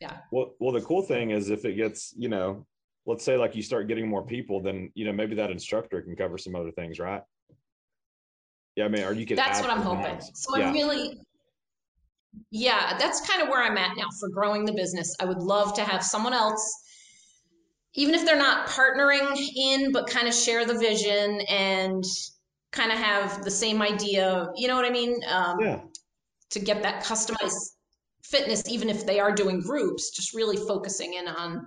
Yeah. Well, well, the cool thing is if it gets, you know, let's say like you start getting more people, then you know maybe that instructor can cover some other things, right? Yeah, I mean, or you can. That's what I'm hoping. else. So yeah, I'm really, yeah, that's kind of where I'm at now for growing the business. I would love to have someone else, even if they're not partnering in, but kind of share the vision and kind of have the same idea. You know what I mean? Um, yeah, To get that customized fitness, even if they are doing groups, just really focusing in on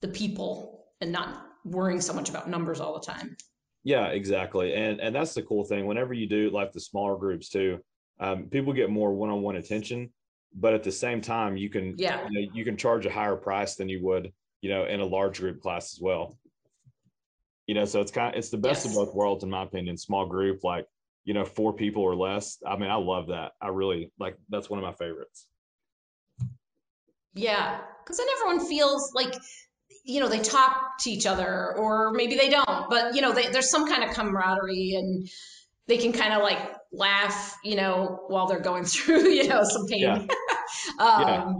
the people and not worrying so much about numbers all the time. yeah, exactly. And and that's the cool thing. Whenever you do like the smaller groups too, um, people get more one-on-one attention, but at the same time, you can Yeah. you, know, you can charge a higher price than you would, you know, in a large group class as well. You know, so it's kind of it's the best Yes. of both worlds in my opinion. Small group, like you know, four people or less. I mean, I love that. I really like that's one of my favorites. Yeah, because then everyone feels like, you know, they talk to each other, or maybe they don't, but, you know, they, there's some kind of camaraderie and they can kind of like laugh, you know, while they're going through, you know, some pain. Yeah. um, Yeah.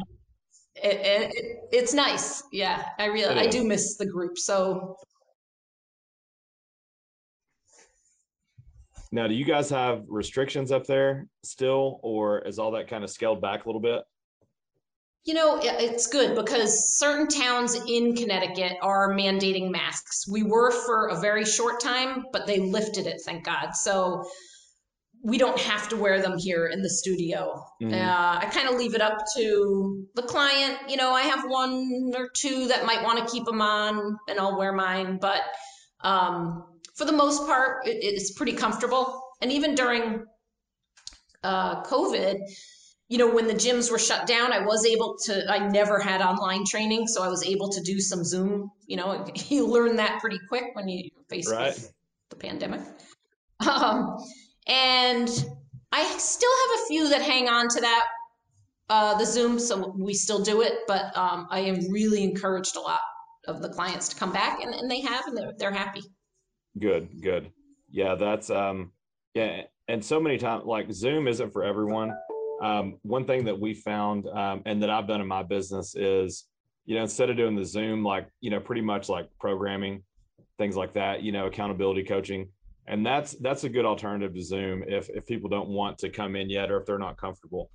It, it, it, it's nice. Yeah, I really i do miss the group. So Now, do you guys have restrictions up there still, or is all that kind of scaled back a little bit? You know, it's good because certain towns in Connecticut are mandating masks. We were for a very short time, but they lifted it, thank God. So we don't have to wear them here in the studio. Mhm. Uh, I kind of leave it up to the client. You know, I have one or two that might want to keep them on, and I'll wear mine. But um, for the most part, it, it's pretty comfortable. And even during uh, COVID, you know, when the gyms were shut down, I was able to, I never had online training, so I was able to do some Zoom. You know, you learn that pretty quick when you face Right. the pandemic. Um, and I still have a few that hang on to that, uh, the Zoom, so we still do it, but um, I am really encouraged a lot of the clients to come back, and, and they have, and they're, they're happy. Good, good. Yeah, that's um yeah, and so many times like Zoom isn't for everyone. Um, one thing that we found um, and that I've done in my business is, you know, instead of doing the Zoom, like, you know, pretty much like programming, things like that, you know, accountability coaching. And that's that's a good alternative to Zoom if if people don't want to come in yet or if they're not comfortable.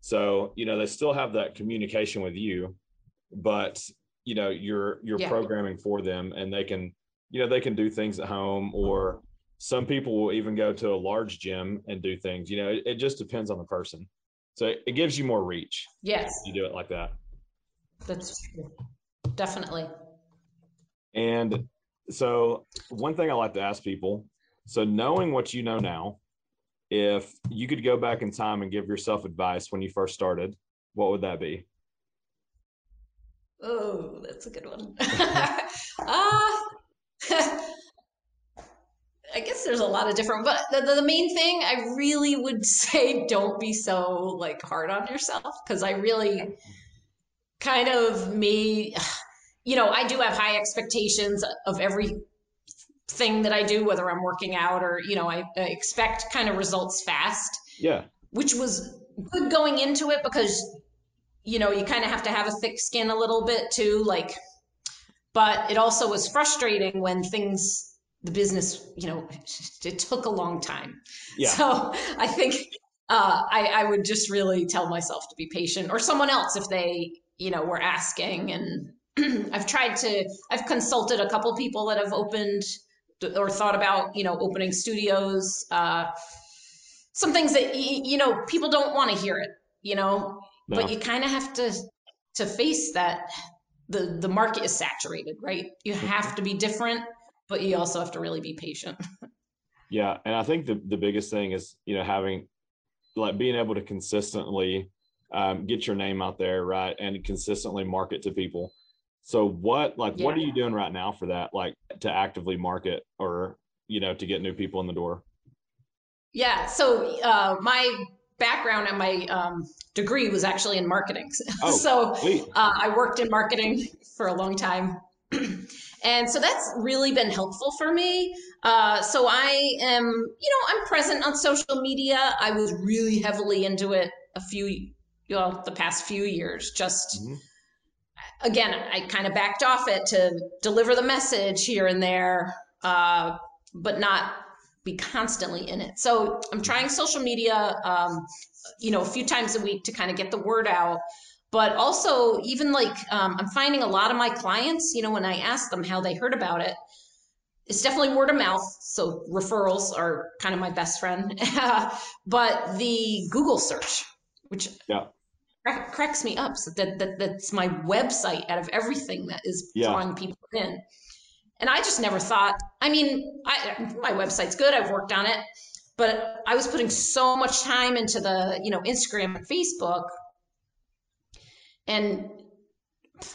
So, you know, they still have that communication with you, but you know, you're you're Yeah. programming for them and they can you know they can do things at home or some people will even go to a large gym and do things you know it, it just depends on the person so it gives you more reach Yes, you do it like that that's true. Definitely. and so one thing i like to ask people so knowing what you know now if you could go back in time and give yourself advice when you first started what would that be Oh, that's a good one. uh, I guess there's a lot of different, but the, the, main thing I really would say don't be so like hard on yourself because I really kind of me, you know, I do have high expectations of every thing that I do, whether I'm working out or, you know, I, I expect kind of results fast. Yeah. Which was good going into it because you know you kind of have to have a thick skin a little bit too like but it also was frustrating when things the business, you know, it took a long time. Yeah. So I think uh, I, I would just really tell myself to be patient or someone else if they, you know, were asking. And I've tried to, I've consulted a couple people that have opened or thought about, you know, opening studios. Uh, some things that, you know, people don't want to hear it, you know, No. but you kind of have to, to face that the, the market is saturated, right? You have to be different, but you also have to really be patient. Yeah, and I think the the biggest thing is you know having like being able to consistently um, get your name out there, right, and consistently market to people. So what like what are you doing right now for that? Like to actively market or you know to get new people in the door? Yeah. So uh, my background and my um, degree was actually in marketing. Oh, so uh, I worked in marketing for a long time. and so that's really been helpful for me. Uh, so I am, you know, I'm present on social media. I was really heavily into it a few, well, the past few years, just Mhm. again, I kind of backed off it to deliver the message here and there, uh, but not be constantly in it. So I'm trying social media, um, you know, a few times a week to kind of get the word out. But also, even like um, I'm finding a lot of my clients, you know, when I ask them how they heard about it, it's definitely word of mouth. So referrals are kind of my best friend. but the Google search, which Yeah. cracks me up, so that, that that's my website out of everything that is Yeah. drawing people in. And I just never thought. I mean, I, my website's good. I've worked on it, but I was putting so much time into the, you know, Instagram and Facebook, and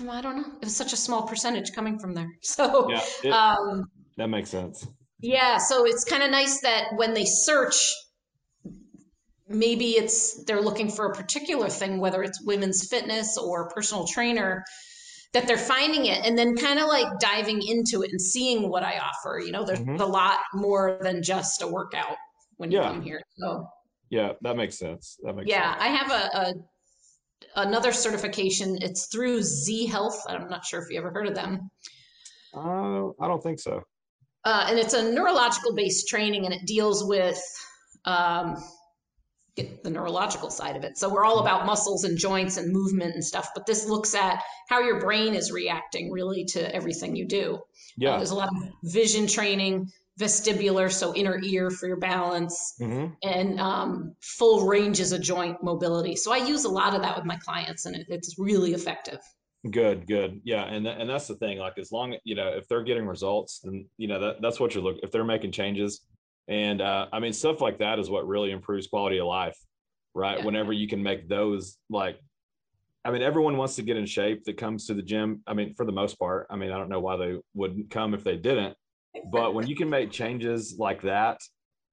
I don't know. It was such a small percentage coming from there. So, Yeah, it, um, that makes sense. yeah, so it's kind of nice that when they search, maybe it's they're looking for a particular thing, whether it's women's fitness or personal trainer, that they're finding it and then kind of like diving into it and seeing what I offer. You know, there's Mhm. a lot more than just a workout when you Yeah. come here. So Yeah, that makes sense. That makes yeah, sense. I have a, a another certification. It's through Z Health. I'm not sure if you ever heard of them. Uh, I don't think so. uh, and it's a neurological based training and it deals with um, get the neurological side of it so we're all about muscles and joints and movement and stuff but this looks at how your brain is reacting really to everything you do Uh, Yeah. there's a lot of vision training vestibular so inner ear for your balance hmm and um, full ranges of joint mobility so i use a lot of that with my clients and it, it's really effective Good, good. Yeah, and tha- and that's the thing. Like, as long you know, if they're getting results, then you know that that's what you're looking. If they're making changes, and uh, I mean, stuff like that is what really improves quality of life, right? Yeah. Whenever you can make those like, I mean, everyone wants to get in shape that comes to the gym. I mean, for the most part. I mean, I don't know why they wouldn't come if they didn't, but when you can make changes like that,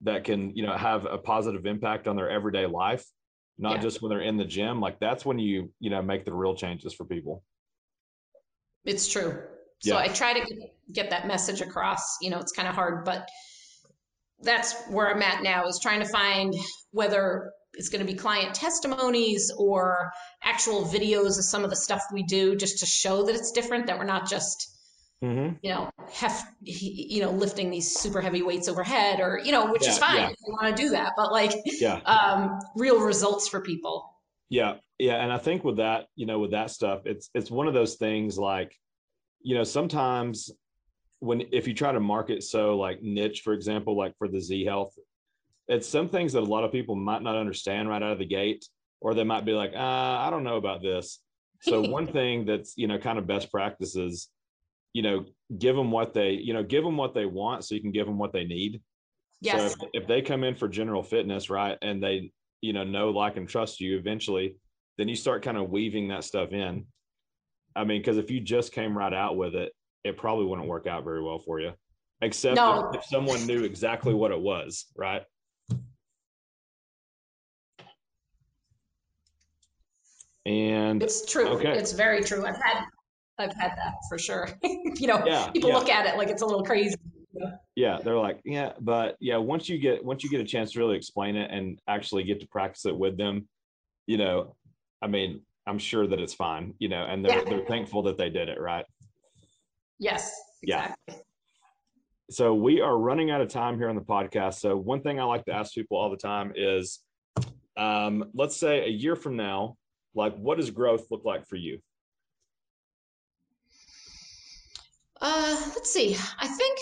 that can you know have a positive impact on their everyday life, not Yeah. just when they're in the gym. Like that's when you you know make the real changes for people. It's true. So Yeah. I try to get- get that message across. You know, it's kind of hard, but that's where I'm at now is trying to find whether it's going to be client testimonies or actual videos of some of the stuff we do just to show that it's different, that we're not just, Mm-hmm. you know, hef, you know, lifting these super heavy weights overhead or, you know, which is fine yeah. if you want to do that, but like Yeah. um, real results for people. Yeah. Yeah. And I think with that, you know, with that stuff, it's it's one of those things like, you know, sometimes when if you try to market so like niche, for example, like for the Z health, it's some things that a lot of people might not understand right out of the gate, or they might be like, uh, I don't know about this. So one thing that's, you know, kind of best practices, you know, give them what they, you know, give them what they want so you can give them what they need. Yes. So if, if they come in for general fitness, right, and they, you know, know, like, and trust you eventually, then you start kind of weaving that stuff in. I mean, because if you just came right out with it, it probably wouldn't work out very well for you, except No. if, if someone knew exactly what it was, right? And It's true. Okay. It's very true. I've had I've had that for sure. you know, Yeah, people yeah. look at it like it's a little crazy. yeah, they're like, yeah, but yeah, once you get once you get a chance to really explain it and actually get to practice it with them, you know, I mean, I'm sure that it's fine, you know, and they're Yeah. they're thankful that they did it, right? Yes, Yeah. so we are running out of time here on the podcast. So one thing I like to ask people all the time is, um, let's say a year from now, like what does growth look like for you? Uh, let's see. I think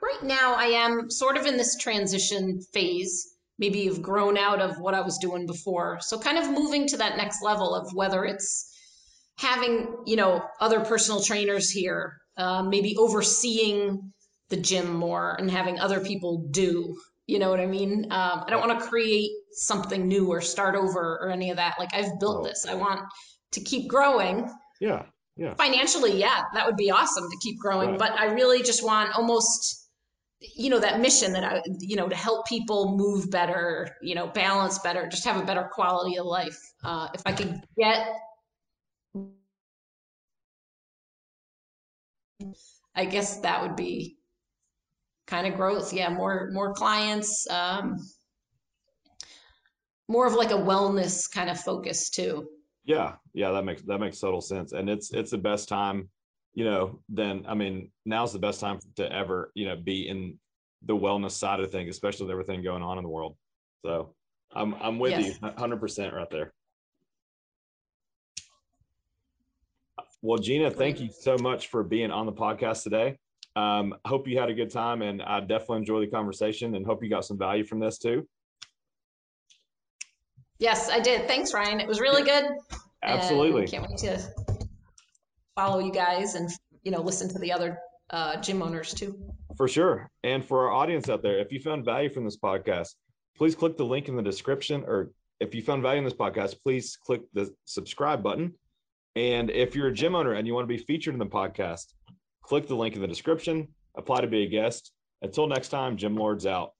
right now I am sort of in this transition phase. Maybe you've grown out of what I was doing before. So kind of moving to that next level of whether it's having, you know, other personal trainers here, uh, maybe overseeing the gym more and having other people do. You know what I mean? Um, I don't want to create something new or start over or any of that. Like I've built Oh. this. I want to keep growing Yeah. Yeah. financially yeah that would be awesome to keep growing Right. but i really just want almost you know that mission that i you know to help people move better you know balance better just have a better quality of life uh, if i could get i guess that would be kind of growth yeah more more clients um more of like a wellness kind of focus too Yeah, yeah, that makes that makes total sense, and it's it's the best time, you know. Then I mean, now's the best time to ever, you know, be in the wellness side of things, especially with everything going on in the world. So I'm I'm with Yes. you, hundred percent right there. Well, Gina, thank you so much for being on the podcast today. Um, hope you had a good time, and I definitely enjoy the conversation, and hope you got some value from this too. yes i did thanks ryan it was really good And Absolutely. can't wait to follow you guys and you know listen to the other uh, gym owners too. For sure. And for our audience out there, if you found value from this podcast, please click the link in the description. Or if you found value in this podcast, please click the subscribe button. And if you're a gym owner and you want to be featured in the podcast, click the link in the description, apply to be a guest. Until next time, Gym Lords out.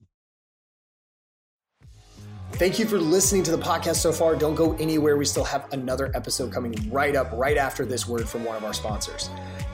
Thank you for listening to the podcast so far. Don't go anywhere. We still have another episode coming right up, right after this word from one of our sponsors.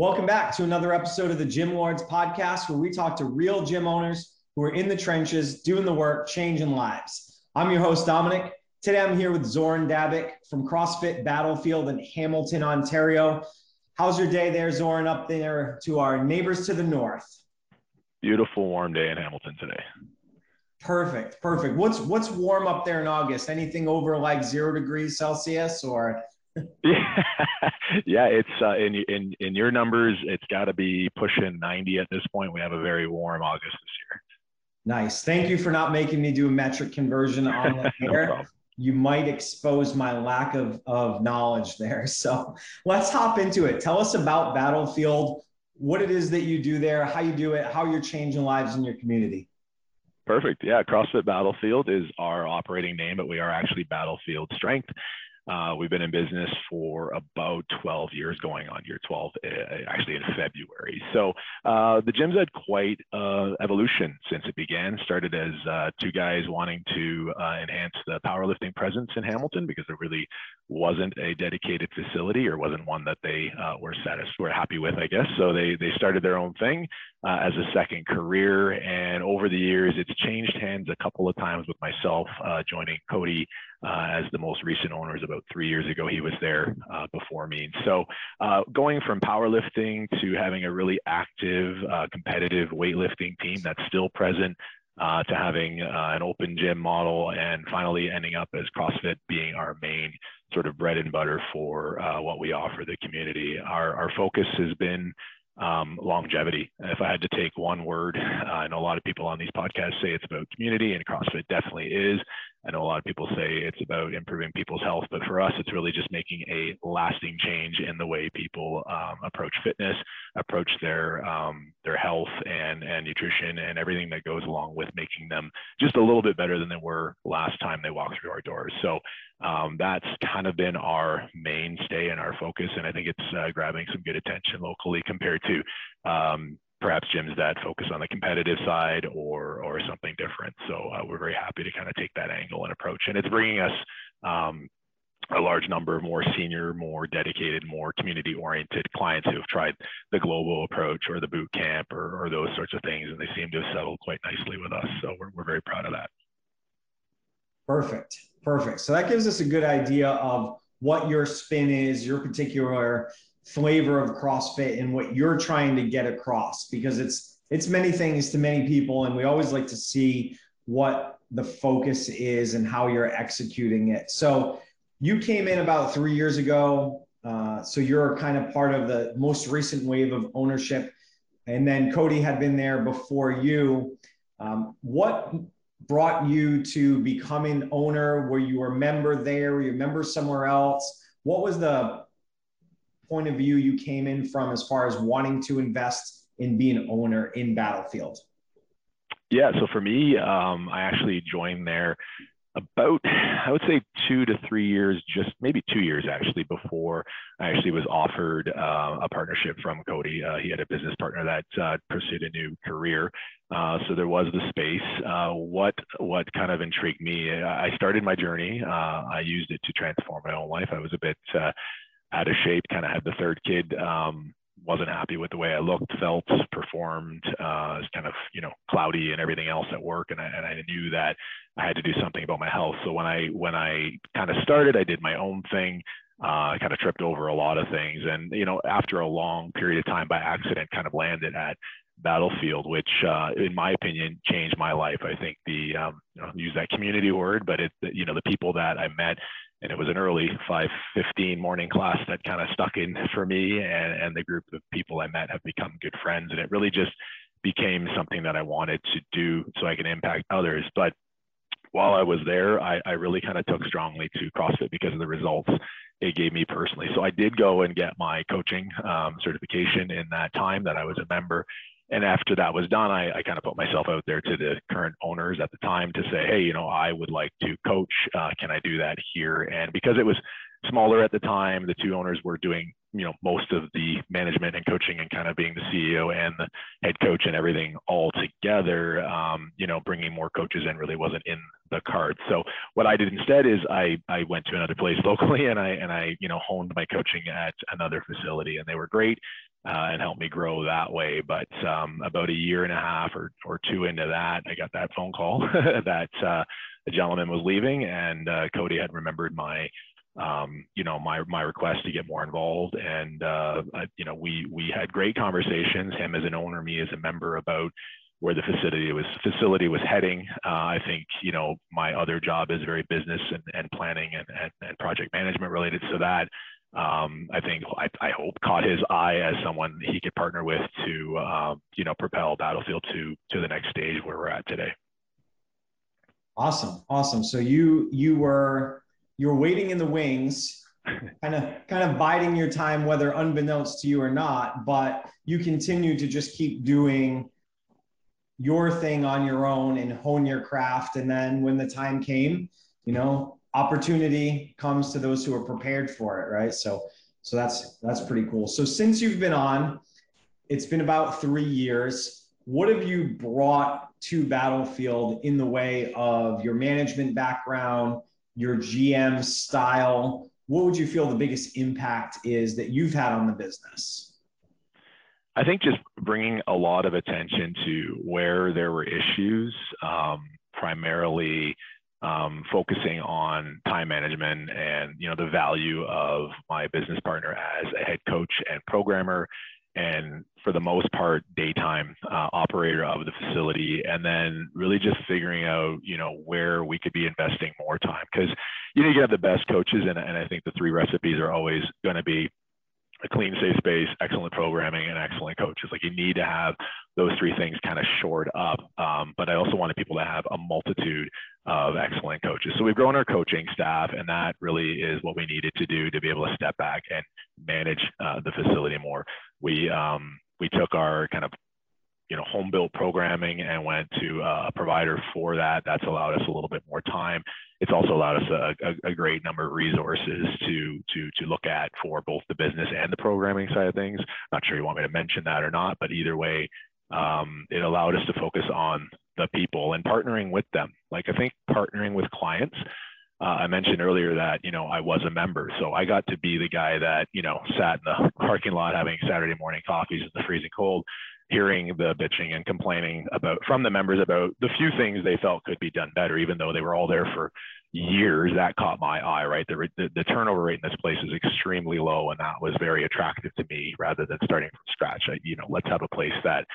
Welcome back to another episode of the Gym Lords podcast, where we talk to real gym owners who are in the trenches, doing the work, changing lives. I'm your host, Dominic. Today I'm here with Zoran Dabic from CrossFit Battlefield in Hamilton, Ontario. How's your day there, Zoran, up there to our neighbors to the north? Beautiful warm day in Hamilton today. Perfect, perfect. What's what's warm up there in August? Anything over like zero degrees Celsius or Yeah, yeah. It's uh, in in in your numbers, it's got to be pushing 90 at this point. We have a very warm August this year. nice. Thank you for not making me do a metric conversion on the air. problem. you might expose my lack of, of knowledge there. So let's hop into it. Tell us about Battlefield, what it is that you do there, how you do it, how you're changing lives in your community. Perfect. Yeah, CrossFit Battlefield is our operating name, but we are actually Battlefield Strength. Uh, we've been in business for about 12 years, going on year 12, uh, actually in February. So uh, the gym's had quite uh, evolution since it began. Started as uh, two guys wanting to uh, enhance the powerlifting presence in Hamilton because there really wasn't a dedicated facility or wasn't one that they uh, were satisfied, were happy with, I guess. So they they started their own thing as a second career, and over the years, it's changed hands a couple of times with myself joining Cody uh, as the most recent owners about three years ago. He was there uh, before me. So uh, going from powerlifting to having a really active, uh, competitive weightlifting team that's still present. Uh, to having uh, an open gym model and finally ending up as CrossFit being our main sort of bread and butter for uh, what we offer the community. Our, our focus has been um, longevity. If I had to take one word, uh, I know a lot of people on these podcasts say it's about community, and CrossFit definitely is. I know a lot of people say it's about improving people's health, but for us, it's really just making a lasting change in the way people um, approach fitness, approach their um, their health and and nutrition, and everything that goes along with making them just a little bit better than they were last time they walked through our doors. So um, that's kind of been our mainstay and our focus, and I think it's uh, grabbing some good attention locally compared to um, perhaps gyms that focus on the competitive side or or something different. So uh, we're very happy to kind of take that angle and approach, and it's bringing us um, a large number of more senior, more dedicated, more community-oriented clients who have tried the global approach or the boot camp or, or those sorts of things, and they seem to have settled quite nicely with us. So we're we're very proud of that. Perfect. Perfect. So that gives us a good idea of what your spin is, your particular flavor of CrossFit and what you're trying to get across because it's it's many things to many people and we always like to see what the focus is and how you're executing it. So you came in about three years ago. Uh, so you're kind of part of the most recent wave of ownership. And then Cody had been there before you. Um, what brought you to becoming owner? Were you a member there? Were you a member somewhere else? What was the point of view you came in from as far as wanting to invest in being an owner in Battlefield? Yeah, so for me, um, I actually joined there about I would say two to three years, just maybe two years actually before I actually was offered uh, a partnership from Cody. Uh, he had a business partner that uh, pursued a new career, uh, so there was the space. Uh, what what kind of intrigued me? I started my journey. Uh, I used it to transform my own life. I was a bit out of shape, kind of had the third kid. Um, wasn't happy with the way I looked, felt, performed. Uh, was kind of you know cloudy and everything else at work, and I, and I knew that I had to do something about my health. So when I when I kind of started, I did my own thing. Uh, I kind of tripped over a lot of things, and you know after a long period of time by accident, kind of landed at Battlefield, which uh, in my opinion changed my life. I think the um, you know, use that community word, but it you know the people that I met and it was an early 5:15 morning class that kind of stuck in for me and, and the group of people I met have become good friends and it really just became something that I wanted to do so I can impact others. But while I was there I, I really kind of took strongly to CrossFit because of the results it gave me personally. So I did go and get my coaching um, certification in that time that I was a member and after that was done, I, I kind of put myself out there to the current owners at the time to say, hey, you know, I would like to coach. Uh, can I do that here? And because it was smaller at the time, the two owners were doing, you know, most of the management and coaching and kind of being the CEO and the head coach and everything all together. Um, you know, bringing more coaches in really wasn't in the cards. So what I did instead is I I went to another place locally and I and I you know honed my coaching at another facility and they were great uh, and help me grow that way. But um, about a year and a half or, or two into that, I got that phone call that uh, a gentleman was leaving, and uh, Cody had remembered my, um, you know, my my request to get more involved, and uh, I, you know, we we had great conversations. Him as an owner, me as a member, about where the facility was facility was heading. Uh, I think you know my other job is very business and, and planning and, and, and project management related. So that um, I think I, I, hope caught his eye as someone he could partner with to uh, you know propel Battlefield to to the next stage where we're at today. Awesome, awesome. So you you were you were waiting in the wings, kind of kind of biding your time, whether unbeknownst to you or not. But you continue to just keep doing your thing on your own and hone your craft. And then when the time came, you know, opportunity comes to those who are prepared for it, right? So, so that's that's pretty cool. So since you've been on, it's been about three years. What have you brought to Battlefield in the way of your management background, your GM style? What would you feel the biggest impact is that you've had on the business? I think just bringing a lot of attention to where there were issues, um, primarily um, focusing on time management and you know the value of my business partner as a head coach and programmer and for the most part daytime uh, operator of the facility and then really just figuring out you know where we could be investing more time because you know you have the best coaches and, and i think the three recipes are always going to be a clean, safe space, excellent programming, and excellent coaches. Like you need to have those three things kind of shored up. Um, but I also wanted people to have a multitude of excellent coaches. So we've grown our coaching staff, and that really is what we needed to do to be able to step back and manage uh, the facility more. We um, we took our kind of you know home built programming and went to a provider for that. That's allowed us a little bit more time. It's also allowed us a, a, a, great number of resources to to to look at for both the business and the programming side of things. Not sure you want me to mention that or not, but either way, um, it allowed us to focus on the people and partnering with them. Like I think partnering with clients. Uh, I mentioned earlier that you know I was a member, so I got to be the guy that you know sat in the parking lot having Saturday morning coffees in the freezing cold, hearing the bitching and complaining about from the members about the few things they felt could be done better, even though they were all there for years. That caught my eye, right? The, the, the turnover rate in this place is extremely low, and that was very attractive to me rather than starting from scratch. I, you know, let's have a place that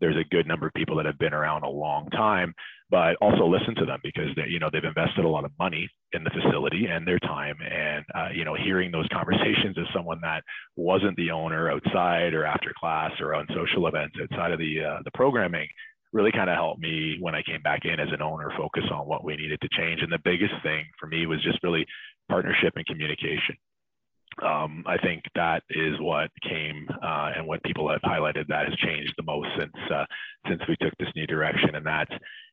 there's a good number of people that have been around a long time, but also listen to them because they, you know they've invested a lot of money in the facility and their time. And uh, you know, hearing those conversations as someone that wasn't the owner outside or after class or on social events outside of the uh, the programming really kind of helped me when I came back in as an owner focus on what we needed to change. And the biggest thing for me was just really partnership and communication um, I think that is what came uh, and what people have highlighted that has changed the most since uh, since we took this new direction. And that,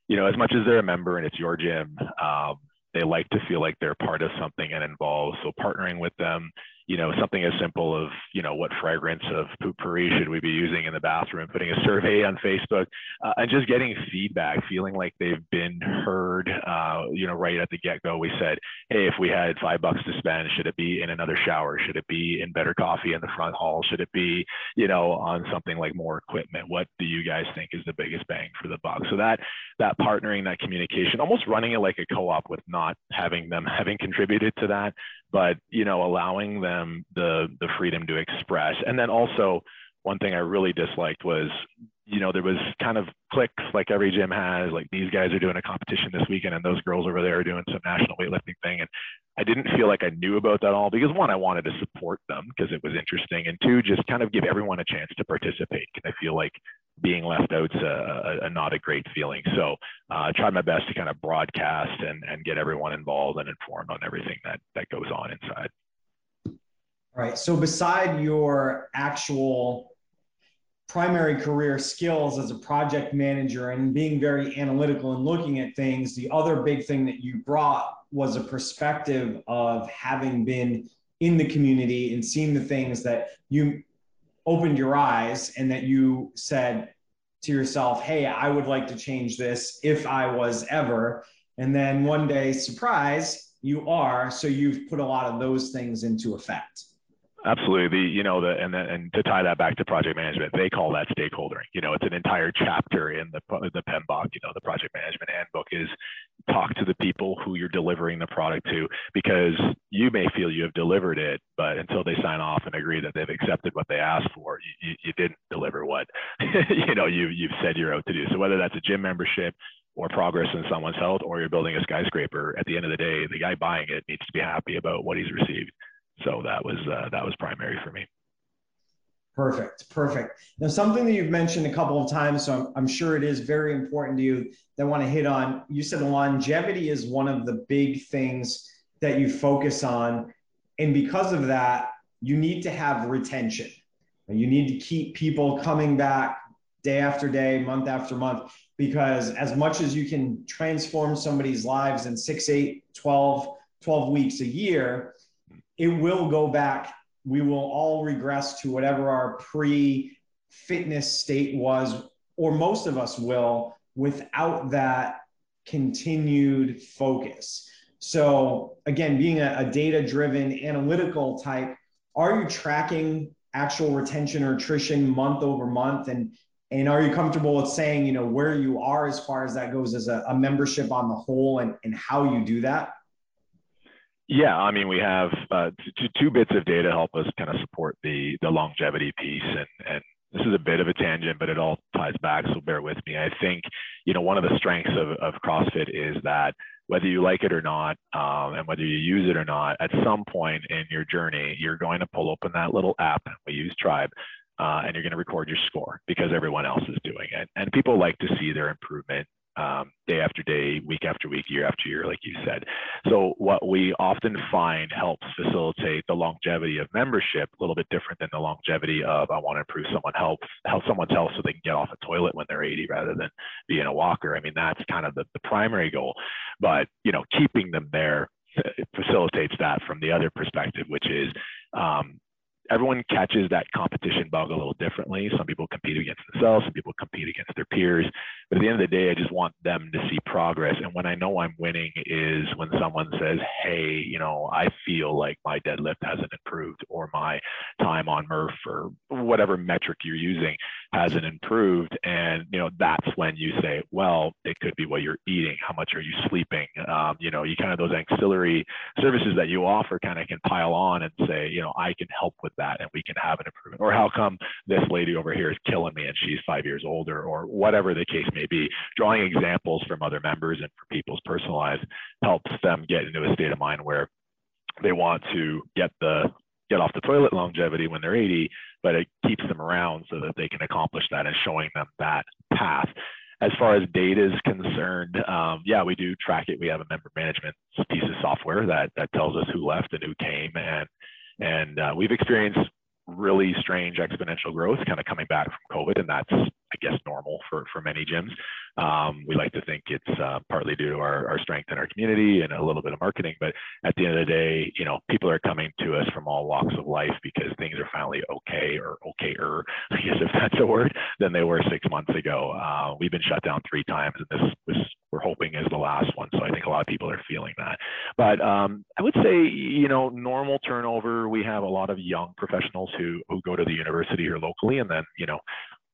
you know, as much as they're a member and it's your gym, um, they like to feel like they're part of something and involved. So partnering with them, you know, something as simple of, you know, what fragrance of Poo-Pourri should we be using in the bathroom, putting a survey on Facebook, uh, and just getting feedback, feeling like they've been heard. Uh, you know, right at the get-go, we said, hey, if we had five bucks to spend, should it be in another shower? Should it be in better coffee in the front hall? Should it be, you know, on something like more equipment? What do you guys think is the biggest bang for the buck? So that that partnering, that communication, almost running it like a co-op with not having them having contributed to that, but you know allowing them the the freedom to express. And then also one thing i really disliked was you know there was kind of clicks like every gym has like these guys are doing a competition this weekend and those girls over there are doing some national weightlifting thing. And i didn't feel like i knew about that all because one i wanted to support them because it was interesting. And two just kind of give everyone a chance to participate. Because i feel like being left out's a, a, a not a great feeling. So uh, I tried my best to kind of broadcast and, and get everyone involved and informed on everything that, that goes on inside. All right. So beside your actual primary career skills as a project manager and being very analytical and looking at things, the other big thing that you brought was a perspective of having been in the community and seeing the things that you opened your eyes and that you said to yourself, Hey, I would like to change this if I was ever. And then one day, surprise, you are. So you've put a lot of those things into effect. Absolutely. The, you know, the, and, the, and to tie that back to project management, they call that stakeholdering. You know, it's an entire chapter in the, the PMBOK, you know, the project management handbook is talk to the people who you're delivering the product to because you may feel you have delivered it, but until they sign off and agree that they've accepted what they asked for, you, you didn't deliver what, you know, you, you've said you're out to do. So whether that's a gym membership, or progress in someone's health, or you're building a skyscraper, at the end of the day, the guy buying it needs to be happy about what he's received. So that was uh, that was primary for me. Perfect, perfect. Now, something that you've mentioned a couple of times, so I'm, I'm sure it is very important to you that I want to hit on. You said longevity is one of the big things that you focus on. And because of that, you need to have retention. You need to keep people coming back day after day, month after month, because as much as you can transform somebody's lives in six, eight, 12, 12 weeks a year, it will go back. We will all regress to whatever our pre fitness state was, or most of us will, without that continued focus. So, again, being a, a data driven analytical type, are you tracking actual retention or attrition month over month? And and are you comfortable with saying, you know, where you are as far as that goes as a, a membership on the whole and, and how you do that? Yeah, I mean, we have uh, two, two bits of data help us kind of support the the longevity piece, and and this is a bit of a tangent, but it all ties back, so bear with me. I think you know one of the strengths of, of CrossFit is that whether you like it or not, um, and whether you use it or not, at some point in your journey, you're going to pull open that little app. We use Tribe. Uh, and you're going to record your score because everyone else is doing it. And people like to see their improvement um, day after day, week after week, year after year, like you said. So what we often find helps facilitate the longevity of membership a little bit different than the longevity of I want to improve someone health, help someone's health so they can get off a toilet when they're 80 rather than be in a walker. I mean, that's kind of the, the primary goal, but you know, keeping them there facilitates that from the other perspective, which is um, everyone catches that competition bug a little differently. Some people compete against themselves, some people compete against their peers. But at the end of the day, I just want them to see progress. And when I know I'm winning is when someone says, Hey, you know, I feel like my deadlift hasn't improved or my time on Murph or whatever metric you're using hasn't improved. And, you know, that's when you say, well, it could be what you're eating. How much are you sleeping? Um, you know, you kind of those ancillary services that you offer kind of can pile on and say, you know, I can help with that and we can have an improvement? Or how come this lady over here is killing me and she's five years older or whatever the case may be? Drawing examples from other members and for people's personal lives helps them get into a state of mind where they want to get the get off the toilet longevity when they're 80 but it keeps them around so that they can accomplish that and showing them that path. As far as data is concerned, um, yeah, we do track it. We have a member management piece of software that that tells us who left and who came, and uh, we've experienced really strange exponential growth kind of coming back from COVID, and that's I guess normal for for many gyms. Um, we like to think it's uh, partly due to our, our strength in our community and a little bit of marketing, but at the end of the day, you know, people are coming to us from all walks of life because things are finally okay or okayer, I guess if that's a word, than they were six months ago. Uh, we've been shut down three times, and this was we're hoping is the last one. So I think a lot of people are feeling that. But um, I would say, you know, normal turnover. We have a lot of young professionals who who go to the university here locally, and then you know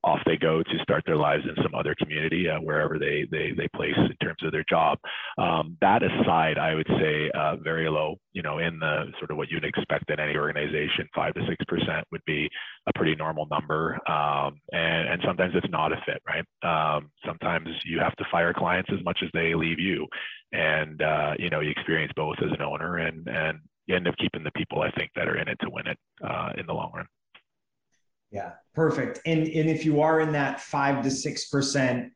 off they go to start their lives in some other community uh, wherever they, they they place in terms of their job. Um, that aside, I would say uh, very low. You know, in the sort of what you'd expect in any organization, five to six percent would be a pretty normal number. Um, and and sometimes it's not a fit, right? Um, sometimes you have to fire clients as much as they leave you, and uh, you know you experience both as an owner and and you end up keeping the people I think that are in it to win it uh, in the long run. Yeah, perfect. And and if you are in that five to six percent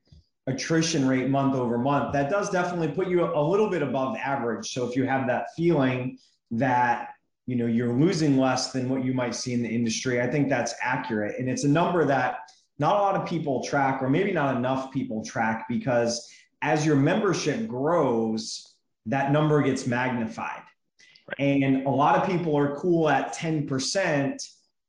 attrition rate month over month, that does definitely put you a little bit above average. So if you have that feeling that you know you're losing less than what you might see in the industry, I think that's accurate. And it's a number that not a lot of people track, or maybe not enough people track, because as your membership grows, that number gets magnified. Right. And a lot of people are cool at 10%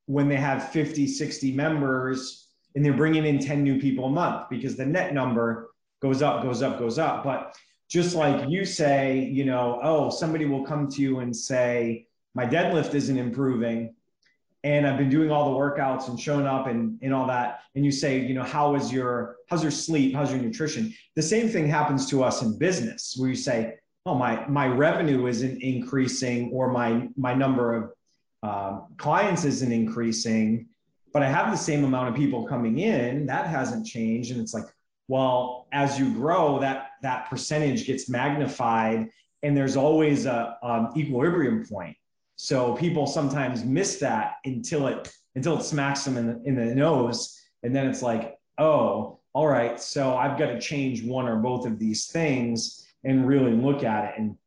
when they have 50, 60 members and they're bringing in 10 new people a month because the net number goes up, goes up, goes up. But just like you say, you know, oh, somebody will come to you and say, my deadlift isn't improving. And I've been doing all the workouts and showing up and, and all that. And you say, you know, how is your, how's your sleep? How's your nutrition? The same thing happens to us in business where you say, oh, my, my revenue isn't increasing or my, my number of um, clients isn't increasing, but I have the same amount of people coming in. That hasn't changed. And it's like, well, as you grow, that that percentage gets magnified, and there's always a um, equilibrium point. So people sometimes miss that until it until it smacks them in the, in the nose, and then it's like, oh, all right, so I've got to change one or both of these things and really look at it. And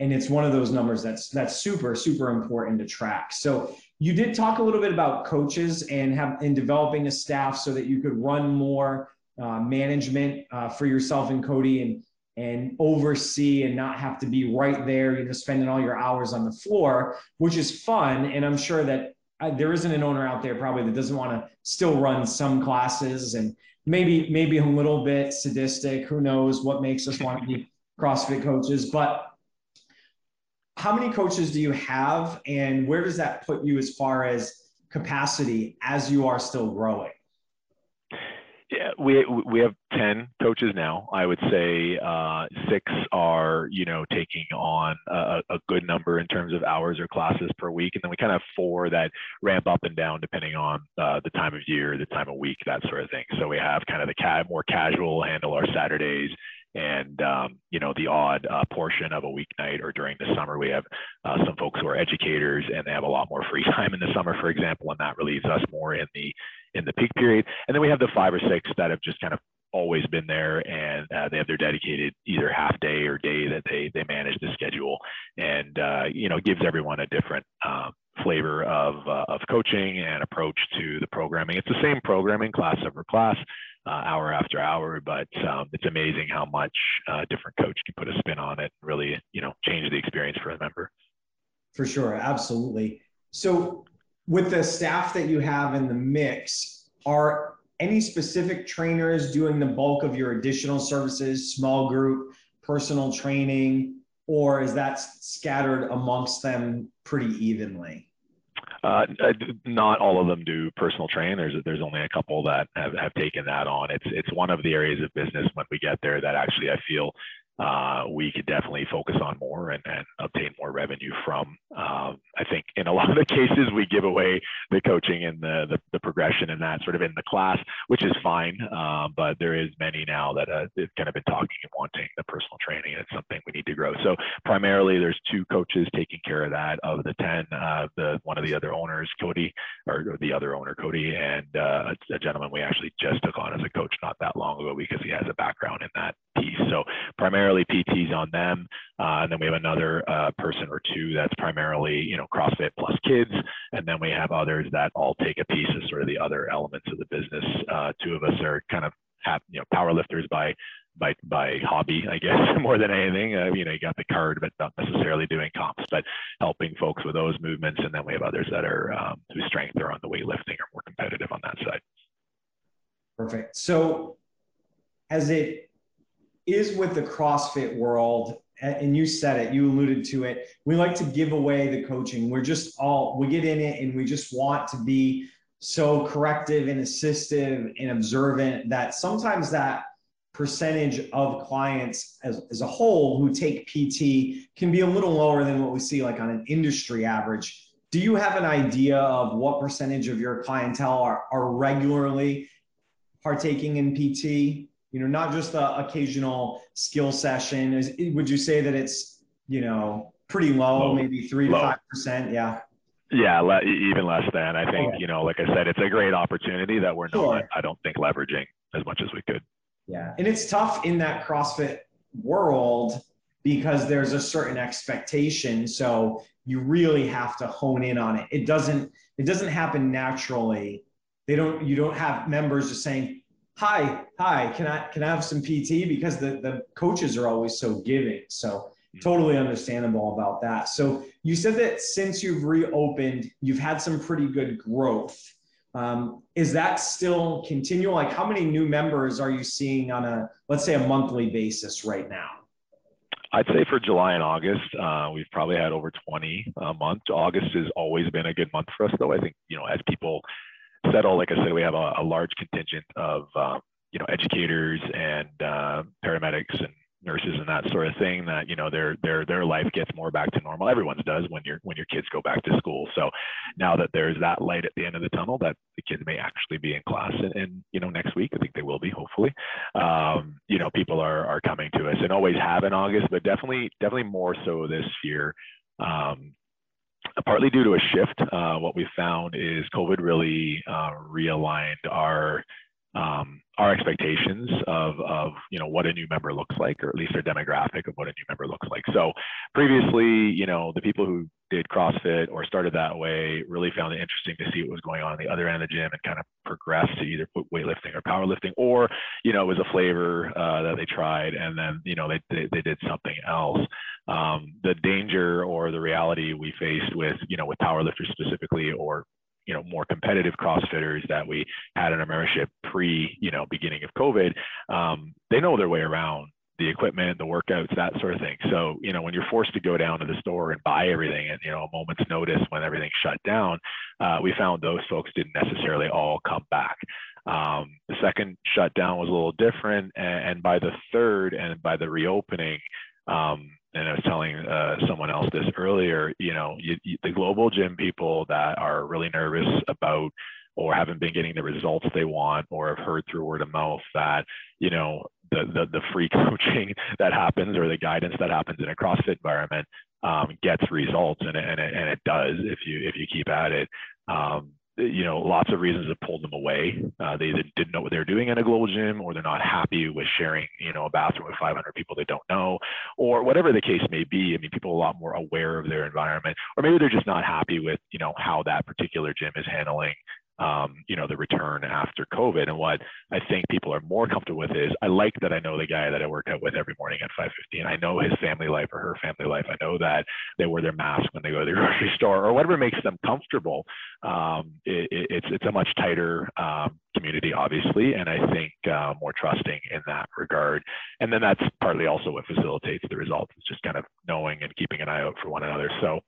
and it's one of those numbers that's that's super super important to track. So you did talk a little bit about coaches and have in developing a staff so that you could run more uh, management uh, for yourself and cody and and oversee and not have to be right there you know spending all your hours on the floor which is fun. And i'm sure that uh, there isn't an owner out there probably that doesn't want to still run some classes and maybe maybe a little bit sadistic who knows what makes us want to be crossfit coaches. But how many coaches do you have and where does that put you as far as capacity as you are still growing? Yeah we we have 10 coaches now. I would say uh, six are you know taking on a, a, good number in terms of hours or classes per week and then we kind of have four that ramp up and down depending on uh, the time of year the time of week that sort of thing. So we have kind of the ca- more casual handle our saturdays and um, you know the odd uh, portion of a weeknight or during the summer we have uh, some folks who are educators and they have a lot more free time in the summer for example and that relieves us more in the in the peak period. And then we have the five or six that have just kind of always been there and uh, they have their dedicated either half day or day that they they manage the schedule and uh, you know gives everyone a different um, flavor of uh, of coaching and approach to the programming. It's the same programming class over class uh, hour after hour but um, it's amazing how much uh, different coach can put a spin on it and really you know change the experience for a member. For sure. Absolutely. So with the staff that you have in the mix are any specific trainers doing the bulk of your additional services, small group, personal training, or is that scattered amongst them pretty evenly? Uh, not all of them do personal training. There's there's only a couple that have, have taken that on. It's it's one of the areas of business when we get there that actually I feel uh, we could definitely focus on more and, and obtain more revenue from. Um, I think in a lot of the cases we give away the coaching and the, the, the progression and that sort of in the class, which is fine. Um, but there is many now that uh, have kind of been talking and wanting the personal training. It's something we need to grow. So primarily there's two coaches taking care of that of the 10, uh, the, one of the other owners, Cody, or the other owner, Cody, and uh, a gentleman we actually just took on as a coach not that long ago because he has a background in that piece. So primarily PTs on them. Uh, and then we have another uh, person or two that's primarily, you know, CrossFit plus kids. And then we have others that all take a piece of sort of the other elements of the business. Uh, two of us are kind of, have, you know, power lifters by by by hobby, I guess, more than anything. Uh, you know, you got the card, but not necessarily doing comps, but helping folks with those movements. And then we have others that are um, whose strength are on the weightlifting or more competitive on that side. Perfect. So, has it is with the CrossFit world, and you said it, you alluded to it. We like to give away the coaching. We're just all, we get in it and we just want to be so corrective and assistive and observant that sometimes that percentage of clients as, as a whole who take PT can be a little lower than what we see like on an industry average. Do you have an idea of what percentage of your clientele are, are regularly partaking in PT? You know, not just the occasional skill session. Is, would you say that it's, you know, pretty low, low. maybe three low. to five percent? Yeah. Yeah, le- even less than. I think, okay. you know, like I said, it's a great opportunity that we're sure. not, I don't think, leveraging as much as we could. Yeah. And it's tough in that CrossFit world because there's a certain expectation. So you really have to hone in on it. It doesn't, it doesn't happen naturally. They don't, you don't have members just saying, hi, hi, can I can I have some PT? Because the, the coaches are always so giving. So totally understandable about that. So you said that since you've reopened, you've had some pretty good growth. Um, is that still continual? Like how many new members are you seeing on a let's say a monthly basis right now? I'd say for July and August, uh, we've probably had over 20 a month. August has always been a good month for us, though. I think you know as people settle. Like I said, we have a, a large contingent of um, you know educators and uh, paramedics and nurses and that sort of thing that you know their their their life gets more back to normal. Everyone's does when your when your kids go back to school. So now that there's that light at the end of the tunnel that the kids may actually be in class and, and you know next week i think they will be hopefully. Um, you know people are are coming to us and always have in august but definitely definitely more so this year. Um, partly due to a shift. Uh, what we found is COVID really uh, realigned our um, our expectations of, of you know what a new member looks like, or at least their demographic of what a new member looks like. So previously, you know, the people who did CrossFit or started that way really found it interesting to see what was going on, the other end of the gym and kind of progressed to either put weightlifting or powerlifting, or you know, it was a flavor uh, that they tried and then you know they, they, they did something else. Um, the danger or the reality we faced with you know with powerlifters specifically or you know more competitive crossfitters that we had in our membership pre you know beginning of covid um, they know their way around the equipment, the workouts, that sort of thing. So, you know, when you're forced to go down to the store and buy everything at, you know, a moment's notice when everything shut down, uh, we found those folks didn't necessarily all come back. Um, the second shutdown was a little different. And, and by the third and by the reopening, um, and I was telling uh, someone else this earlier, you know, you, you, the global gym people that are really nervous about or haven't been getting the results they want or have heard through word of mouth that you know the, the the free coaching that happens or the guidance that happens in a CrossFit environment um, gets results, and, and, it, and it does if you if you keep at it. Um, you know, lots of reasons have pulled them away. Uh, they either didn't know what they were doing in a global gym, or they're not happy with sharing, you know, a bathroom with 500 people they don't know, or whatever the case may be. I mean, people are a lot more aware of their environment, or maybe they're just not happy with, you know, how that particular gym is handling um, you know, the return after COVID. And what I think people are more comfortable with is I like that I know the guy that I work out with every morning at 5:15. I know his family life or her family life. I know that they wear their mask when they go to the grocery store or whatever makes them comfortable. Um, it, it's it's a much tighter um, community, obviously, and I think uh, more trusting in that regard. And then that's partly also what facilitates the results. It's just kind of knowing and keeping an eye out for one another. So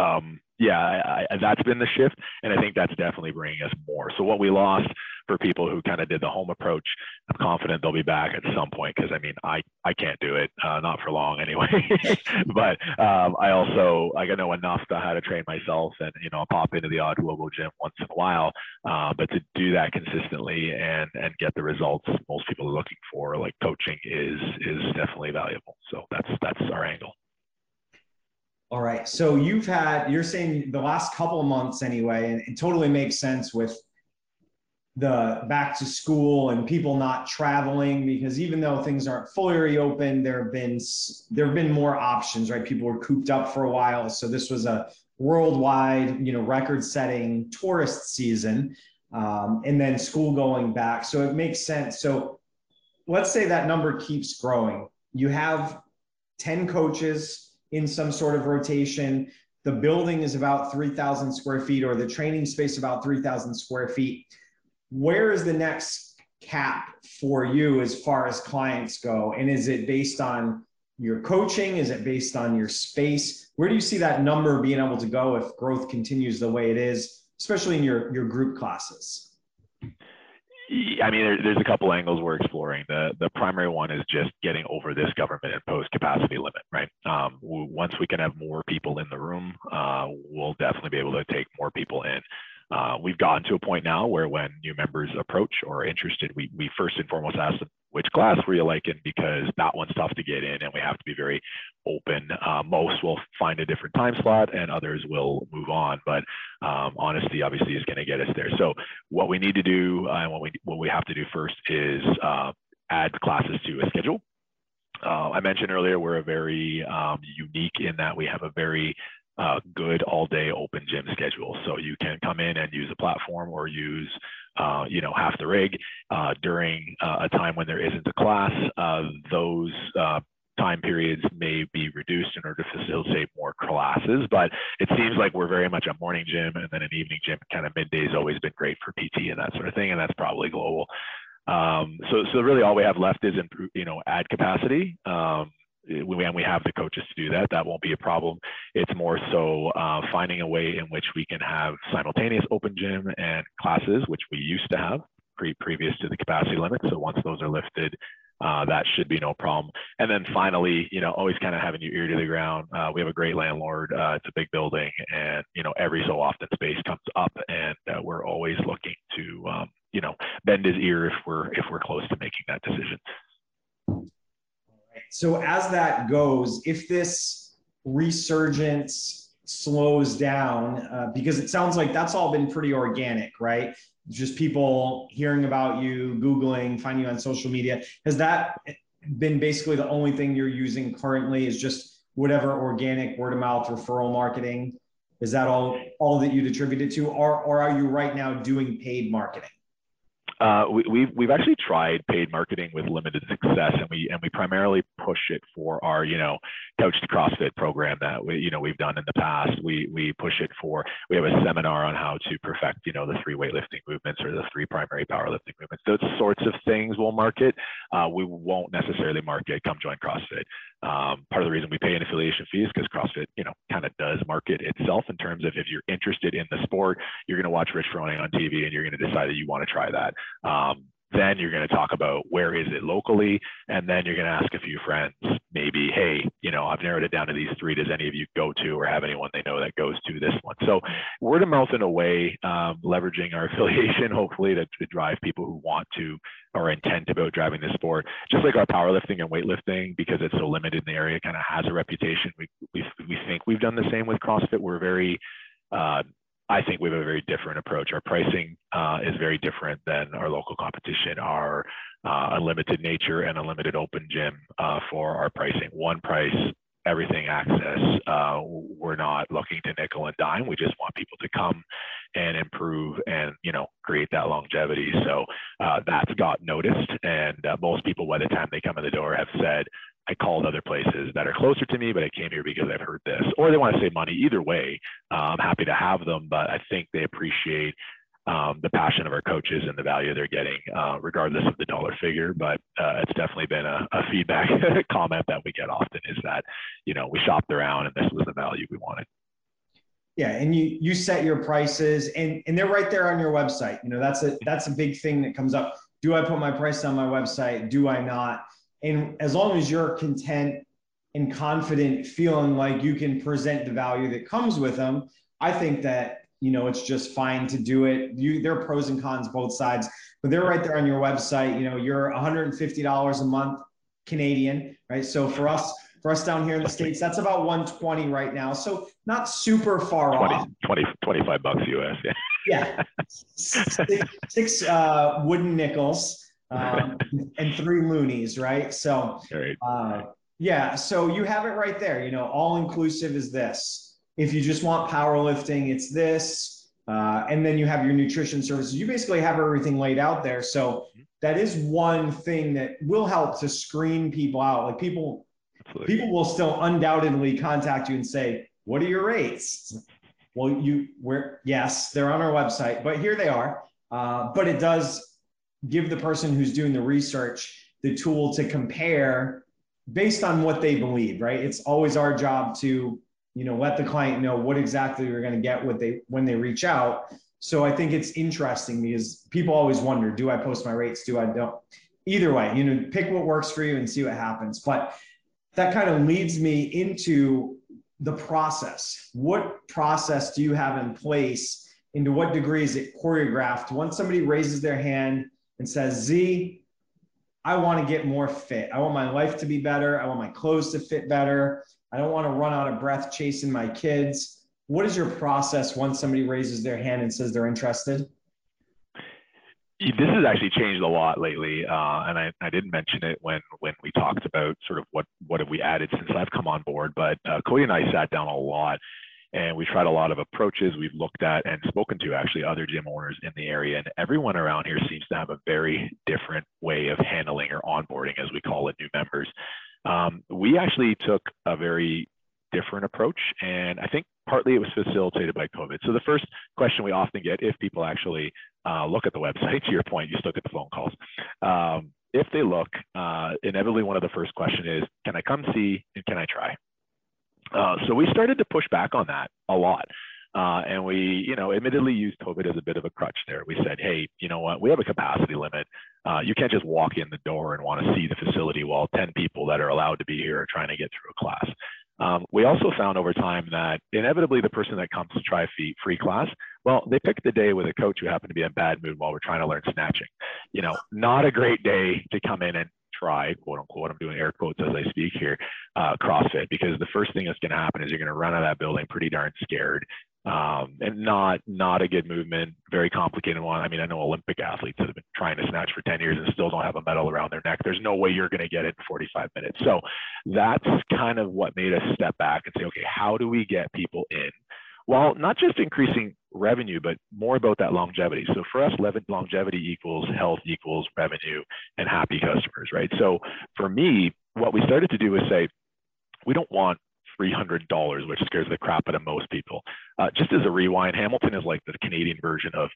um, yeah, I, I, that's been the shift, and I think that's definitely bringing us more. So what we lost for people who kind of did the home approach, I'm confident they'll be back at some point because I mean I I can't do it, uh, not for long anyway. but um, I also I know enough to how to train myself, and you know I'll pop into the odd global gym once in a while. Uh, but to do that consistently and and get the results most people are looking for, like coaching, is is definitely valuable. So that's that's our angle. All right. So you've had, you're saying the last couple of months anyway, and it totally makes sense with the back to school and people not traveling because even though things aren't fully reopened, there have been there have been more options, right? People were cooped up for a while, so this was a worldwide, you know, record-setting tourist season, um, and then school going back, so it makes sense. So let's say that number keeps growing. You have ten coaches in some sort of rotation. The building is about 3,000 square feet, or the training space about 3,000 square feet. Where is the next cap for you as far as clients go? And is it based on your coaching? Is it based on your space? Where do you see that number being able to go if growth continues the way it is, especially in your, your group classes? I mean, there, there's a couple angles we're exploring. The the primary one is just getting over this government imposed capacity limit, right? Um, once we can have more people in the room, uh, we'll definitely be able to take more people in. Uh, we've gotten to a point now where when new members approach or are interested, we, we first and foremost ask them, which class were you liking? Because that one's tough to get in and we have to be very open. Uh, most will find a different time slot and others will move on. But um, honesty obviously is going to get us there. So what we need to do uh, and what we, what we have to do first is uh, add classes to a schedule. Uh, I mentioned earlier we're a very um, unique in that we have a very uh, good all day open gym schedule. So you can come in and use a platform or use, uh, you know, half the rig uh, during uh, a time when there isn't a class. Uh, those uh, time periods may be reduced in order to facilitate more classes, but it seems like we're very much a morning gym and then an evening gym. Kind of midday has always been great for PT and that sort of thing, and that's probably global. Um, so, so really all we have left is improve, you know, add capacity. Um, when we have the coaches to do that, that won't be a problem. It's more so uh, finding a way in which we can have simultaneous open gym and classes, which we used to have pre previous to the capacity limit. So once those are lifted, uh, that should be no problem. And then finally, you know, always kind of having your ear to the ground. Uh, we have a great landlord. Uh, it's a big building, and you know, every so often space comes up, and uh, we're always looking to, um, you know, bend his ear if we're if we're close to making. So as that goes, if this resurgence slows down, uh, because it sounds like that's all been pretty organic, right? Just people hearing about you, Googling, finding you on social media. Has that been basically the only thing you're using currently is just whatever organic word of mouth referral marketing? Is that all, all that you'd attribute it to? Or, or are you right now doing paid marketing? Uh, we, we've we've actually tried paid marketing with limited success, and we and we primarily push it for our you know Couch to CrossFit program that we you know we've done in the past. We we push it for we have a seminar on how to perfect you know the three weightlifting movements or the three primary powerlifting movements. Those sorts of things we'll market. Uh, we won't necessarily market come join CrossFit. Um, part of the reason we pay an affiliation fee is because CrossFit you know kind of does market itself in terms of if you're interested in the sport, you're going to watch Rich Froning on TV and you're going to decide that you want to try that. Um, then you're going to talk about where is it locally, and then you're going to ask a few friends, maybe, hey, you know, I've narrowed it down to these three. Does any of you go to or have anyone they know that goes to this one? So word of mouth in a way, um, leveraging our affiliation, hopefully to, to drive people who want to or intend about driving this sport. Just like our powerlifting and weightlifting, because it's so limited in the area, kind of has a reputation. We, we, we think we've done the same with CrossFit. We're very uh, I think we have a very different approach. Our pricing uh, is very different than our local competition. Our uh, unlimited nature and unlimited open gym uh, for our pricing. One price, everything access. Uh, we're not looking to nickel and dime. We just want people to come and improve and you know create that longevity. So uh, that's got noticed, and uh, most people by the time they come in the door have said, I called other places that are closer to me, but I came here because I've heard this, or they want to save money. Either way, uh, I'm happy to have them, but I think they appreciate um, the passion of our coaches and the value they're getting, uh, regardless of the dollar figure. But uh, it's definitely been a, a feedback comment that we get often is that, you know, we shopped around and this was the value we wanted. Yeah, and you you set your prices and and they're right there on your website. You know, that's a that's a big thing that comes up. Do I put my price on my website? Do I not? And as long as you're content and confident, feeling like you can present the value that comes with them, I think that you know it's just fine to do it. You there are pros and cons both sides, but they're right there on your website. You know, you're $150 a month Canadian, right? So for us, for us down here in the states, that's about 120 right now. So not super far 20, off. 20, 25 bucks US. Yeah. Yeah, six, six uh, wooden nickels um, and three loonies, right? So, uh, yeah, so you have it right there. You know, all inclusive is this. If you just want powerlifting, it's this. Uh, and then you have your nutrition services. You basically have everything laid out there. So that is one thing that will help to screen people out. Like people, Absolutely. people will still undoubtedly contact you and say, "What are your rates?" Well, you, we're yes, they're on our website, but here they are. Uh, but it does give the person who's doing the research the tool to compare based on what they believe right? It's always our job to you know let the client know what exactly you're going to get what they when they reach out. So i think it's interesting because people always wonder do i post my rates? Do i don't? Either way you know pick what works for you and see what happens. But that kind of leads me into the process. What process do you have in place? Into what degree is it choreographed? Once somebody raises their hand and says, Z, I want to get more fit. I want my life to be better. I want my clothes to fit better. I don't want to run out of breath chasing my kids. What is your process once somebody raises their hand and says they're interested? This has actually changed a lot lately, uh, and I, I, didn't mention it when when we talked about sort of what what have we added since I've come on board. But uh, Cody and I sat down a lot and we tried a lot of approaches. We've looked at and spoken to actually other gym owners in the area, and everyone around here seems to have a very different way of handling or onboarding, as we call it, new members. Um, we actually took a very different approach, and I think partly it was facilitated by COVID. So the first question we often get, if people actually uh, look at the website, to your point, you still get the phone calls. Um, if they look, uh, inevitably one of the first question is, can I come see and can I try? Uh, so we started to push back on that a lot. Uh, and we, you know, admittedly used COVID as a bit of a crutch there. We said, hey, you know what, we have a capacity limit. Uh, you can't just walk in the door and want to see the facility while 10 people that are allowed to be here are trying to get through a class. Um, we also found over time that inevitably the person that comes to try a free, free class, well, they pick the day with a coach who happened to be in a bad mood while we're trying to learn snatching. You know, not a great day to come in and try, quote unquote, I'm doing air quotes as I speak here, uh, CrossFit, because the first thing that's going to happen is you're going to run out of that building pretty darn scared. Um, and not not a good movement, very complicated one. I mean, I know Olympic athletes that have been trying to snatch for 10 years and still don't have a medal around their neck. There's no way you're going to get it in 45 minutes. So that's kind of what made us step back and say, okay, how do we get people in Well, not just increasing revenue, but more about that longevity. So for us, longevity equals health equals revenue and happy customers, right? So for me, what we started to do is say, we don't want $300, which scares the crap out of most people. Uh, just as a rewind, Hamilton is like the Canadian version of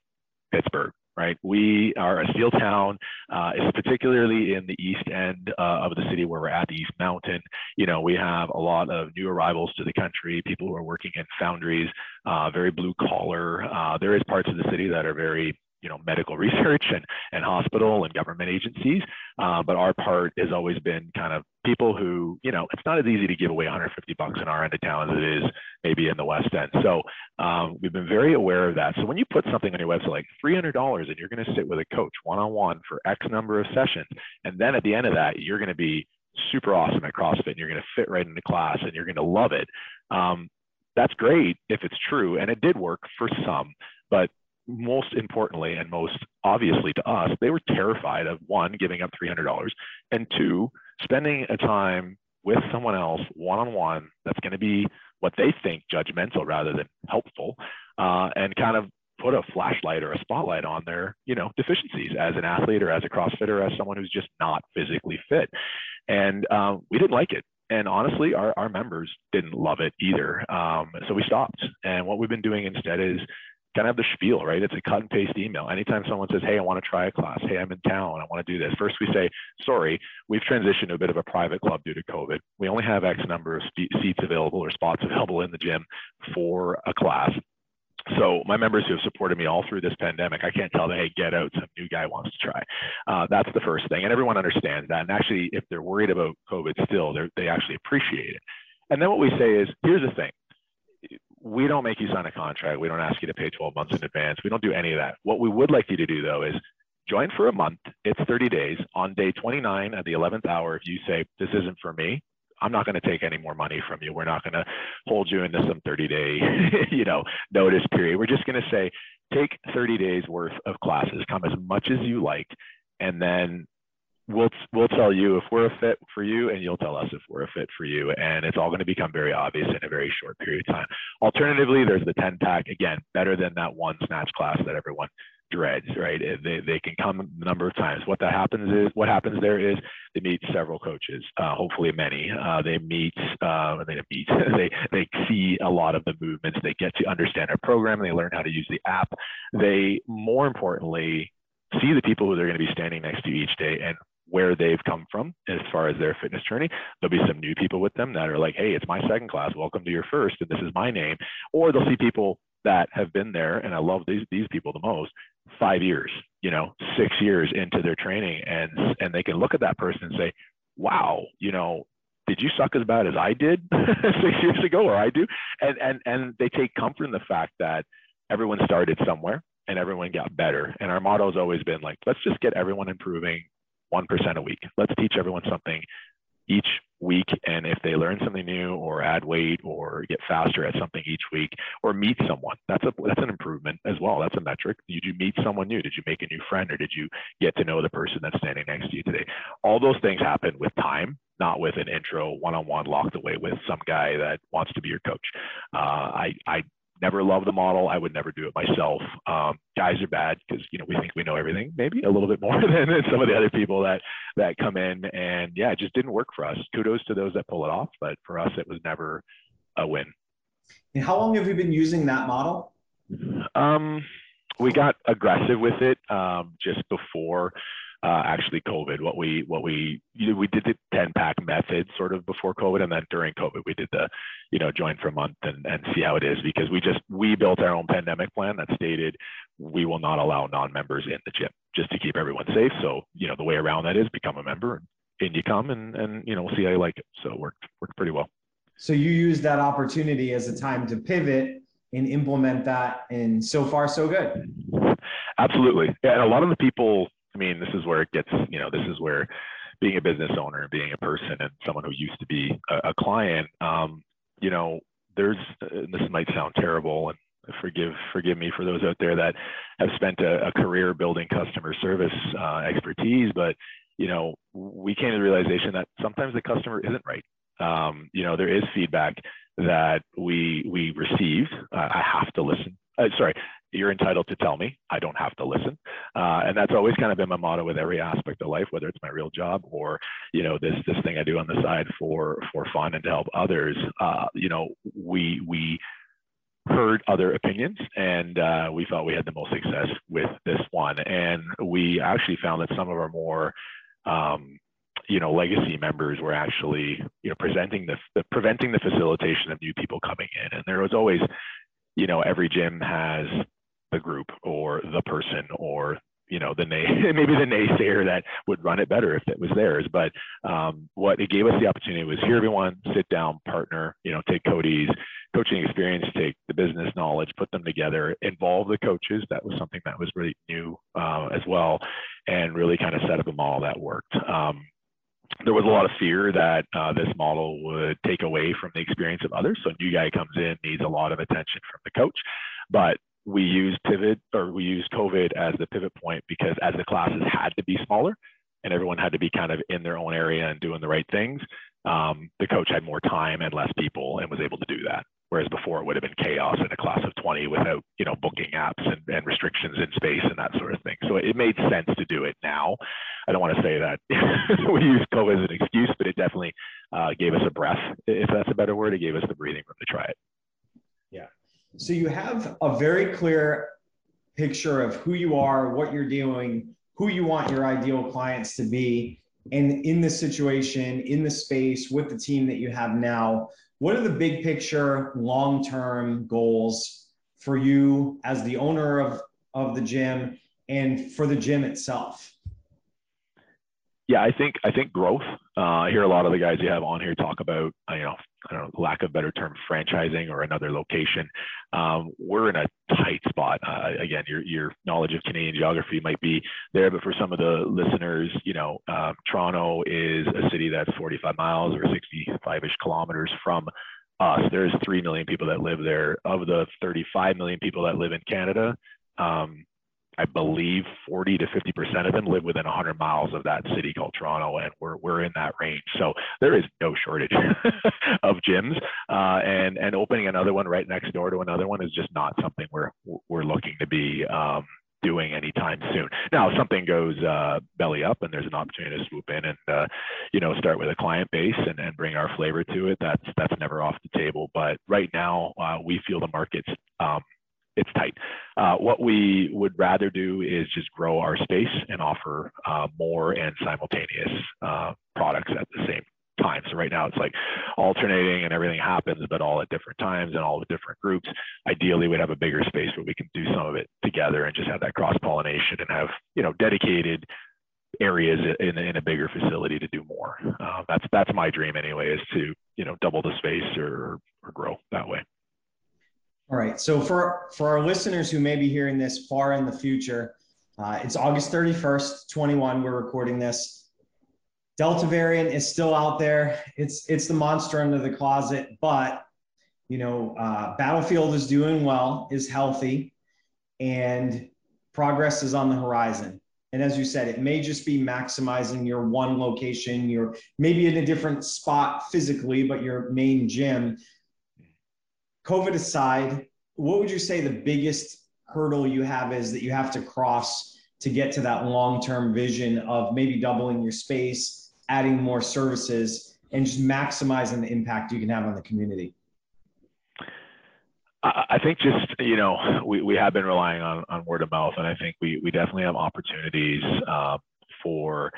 Pittsburgh, right? We are a steel town. Uh, it's particularly in the east end uh, of the city where we're at the East Mountain. You know, we have a lot of new arrivals to the country, people who are working in foundries, uh, very blue collar. Uh, there is parts of the city that are very you know medical research and and hospital and government agencies uh, but our part has always been kind of people who you know it's not as easy to give away 150 bucks in our end of town as it is maybe in the west end so um, we've been very aware of that so when you put something on your website like $300 and you're going to sit with a coach one-on-one for x number of sessions and then at the end of that you're going to be super awesome at CrossFit and you're going to fit right into class and you're going to love it. Um, that's great if it's true. And it did work for some, but most importantly and most obviously to us, they were terrified of one, giving up $300 and two, spending a time with someone else one on one that's going to be what they think judgmental rather than helpful uh, and kind of put a flashlight or a spotlight on their you know deficiencies as an athlete or as a crossfitter as someone who's just not physically fit. And um, we didn't like it. And honestly our, our members didn't love it either. Um, so we stopped. And what we've been doing instead is kind of the spiel right? It's a cut and paste email. Anytime someone says hey i want to try a class. Hey i'm in town. I want to do this. First we say sorry we've transitioned to a bit of a private club due to covid. We only have x number of seats available or spots available in the gym for a class. So my members who have supported me all through this pandemic, I can't tell them, hey, get out, some new guy wants to try. Uh, that's the first thing, and everyone understands that. And actually, if they're worried about COVID still, they actually appreciate it. And then what we say is, here's the thing: we don't make you sign a contract. We don't ask you to pay 12 months in advance. We don't do any of that. What we would like you to do though is join for a month. It's 30 days. On day 29 at the 11th hour, if you say this isn't for me, I'm not going to take any more money from you. We're not going to hold you into some 30 day, you know, notice period. We're just going to say, take 30 days worth of classes, come as much as you like, and then we'll we'll tell you if we're a fit for you, and you'll tell us if we're a fit for you, and it's all going to become very obvious in a very short period of time. Alternatively, there's the 10 pack again, better than that one snatch class that everyone dreads, right? They, they can come a number of times. What that happens is, what happens there is they meet several coaches, uh, hopefully many. Uh, they meet, uh, they meet, they, they see a lot of the movements. They get to understand our program. They learn how to use the app. They, more importantly, see the people who they're going to be standing next to each day and where they've come from as far as their fitness journey. There'll be some new people with them that are like, hey, it's my second class. Welcome to your first, and this is my name. Or they'll see people that have been there, and I love these these people the most, five years, you know, six years into their training, and and they can look at that person and say, wow, you know, did you suck as bad as I did six years ago, or I do? And and and they take comfort in the fact that everyone started somewhere and everyone got better. And our motto has always been like, let's just get everyone improving 1% a week. Let's teach everyone something each week. And if they learn something new or add weight or get faster at something each week or meet someone, that's a that's an improvement as well. That's a metric. Did you meet someone new? Did you make a new friend or did you get to know the person that's standing next to you today? All those things happen with time, not with an intro one-on-one locked away with some guy that wants to be your coach. Uh, I I never love the model. I would never do it myself. Um, guys are bad because you know we think we know everything, maybe a little bit more than, than some of the other people that that come in, and yeah, it just didn't work for us. Kudos to those that pull it off, but for us, it was never a win. And how long have you been using that model? Um, we got aggressive with it um, just before uh, actually COVID. What we what we we did the 10 pack method sort of before COVID, and then during COVID we did the you know join for a month and, and see how it is because we just we built our own pandemic plan that stated we will not allow non-members in the gym just to keep everyone safe. So you know the way around that is become a member and in you come and and you know we'll see how you like it. So it worked worked pretty well. So you use that opportunity as a time to pivot and implement that, and so far so good. Absolutely, yeah, and a lot of the people I mean, this is where it gets, you know, this is where being a business owner, and being a person, and someone who used to be a, a client, um, you know, there's and this might sound terrible, and forgive forgive me for those out there that have spent a, a career building customer service uh, expertise, but you know, we came to the realization that sometimes the customer isn't right. Um, you know, there is feedback that we we receive. Uh, I have to listen. Uh, sorry, you're entitled to tell me. I don't have to listen. Uh, and that's always kind of been my motto with every aspect of life, whether it's my real job or, you know, this, this thing I do on the side for, for fun and to help others. Uh, you know, we, we, heard other opinions and uh, we thought we had the most success with this one and we actually found that some of our more um, you know legacy members were actually you know presenting the, the preventing the facilitation of new people coming in and there was always you know every gym has the group or the person or you know the nay maybe the naysayer that would run it better if it was theirs. But um, what it gave us the opportunity was hear everyone sit down partner you know take cody's coaching experience take the business knowledge put them together involve the coaches. That was something that was really new uh, as well and really kind of set up a model that worked. Um, there was a lot of fear that uh, this model would take away from the experience of others. So a new guy comes in, needs a lot of attention from the coach, but we use pivot or we use COVID as the pivot point because as the classes had to be smaller and everyone had to be kind of in their own area and doing the right things, um, the coach had more time and less people and was able to do that. Whereas before it would have been chaos in a class of 20 without, you know, booking apps and, and restrictions in space and that sort of thing. So it made sense to do it now. I don't want to say that we use COVID as an excuse, but it definitely uh, gave us a breath, if that's a better word. It gave us the breathing room to try it. So you have a very clear picture of who you are, what you're doing, who you want your ideal clients to be, and in the situation, in the space, with the team that you have now. What are the big picture, long term goals for you as the owner of, of the gym and for the gym itself? Yeah, I think I think growth. Uh, I hear a lot of the guys you have on here talk about, you know, I don't know, lack of better term, franchising or another location. Um, we're in a tight spot. Uh, again, your your knowledge of Canadian geography might be there, but for some of the listeners, you know, um, Toronto is a city that's 45 miles or 65ish kilometers from us. There's three million people that live there. Of the 35 million people that live in Canada, um, I believe 40 to 50 percent of them live within 100 miles of that city called Toronto, and we're we're in that range. So there is no shortage of gyms, uh, and and opening another one right next door to another one is just not something we're we're looking to be um, doing anytime soon. Now, if something goes uh, belly up and there's an opportunity to swoop in and uh, you know start with a client base and, and bring our flavor to it, that's that's never off the table. But right now, uh, we feel the market's um, it's tight. Uh, what we would rather do is just grow our space and offer uh, more and simultaneous uh, products at the same time. So right now it's like alternating and everything happens, but all at different times and all with different groups. Ideally, we'd have a bigger space where we can do some of it together and just have that cross pollination and have you know dedicated areas in, in a bigger facility to do more. Uh, that's that's my dream anyway, is to you know double the space or or grow that way. All right. So for for our listeners who may be hearing this far in the future, uh, it's August 31st, 21. We're recording this. Delta variant is still out there. It's it's the monster under the closet, but you know, uh, Battlefield is doing well, is healthy, and progress is on the horizon. And as you said, it may just be maximizing your one location. You're maybe in a different spot physically, but your main gym COVID aside, what would you say the biggest hurdle you have is that you have to cross to get to that long-term vision of maybe doubling your space, adding more services, and just maximizing the impact you can have on the community? I think just you know we, we have been relying on, on word of mouth, and I think we we definitely have opportunities uh, for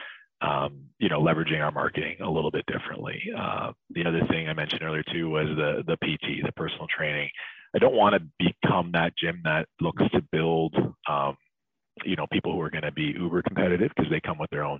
um, you know, leveraging our marketing a little bit differently. Uh, the other thing I mentioned earlier too was the the PT, the personal training. I don't want to become that gym that looks to build, um, you know, people who are going to be uber competitive because they come with their own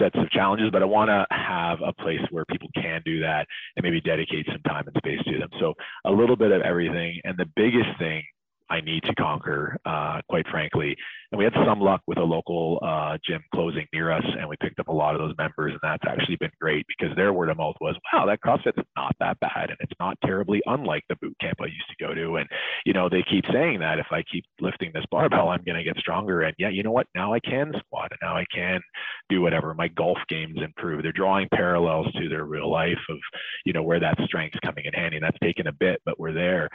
sets of challenges. But I want to have a place where people can do that and maybe dedicate some time and space to them. So a little bit of everything. And the biggest thing I need to conquer, uh, quite frankly. And we had some luck with a local uh, gym closing near us, and we picked up a lot of those members, and that's actually been great because their word of mouth was, "Wow, that CrossFit's not that bad, and it's not terribly unlike the boot camp I used to go to." And you know, they keep saying that if I keep lifting this barbell, I'm going to get stronger. And yeah, you know what? Now I can squat, and now I can do whatever. My golf games improve. They're drawing parallels to their real life of, you know, where that strength's coming in handy. And that's taken a bit, but we're there.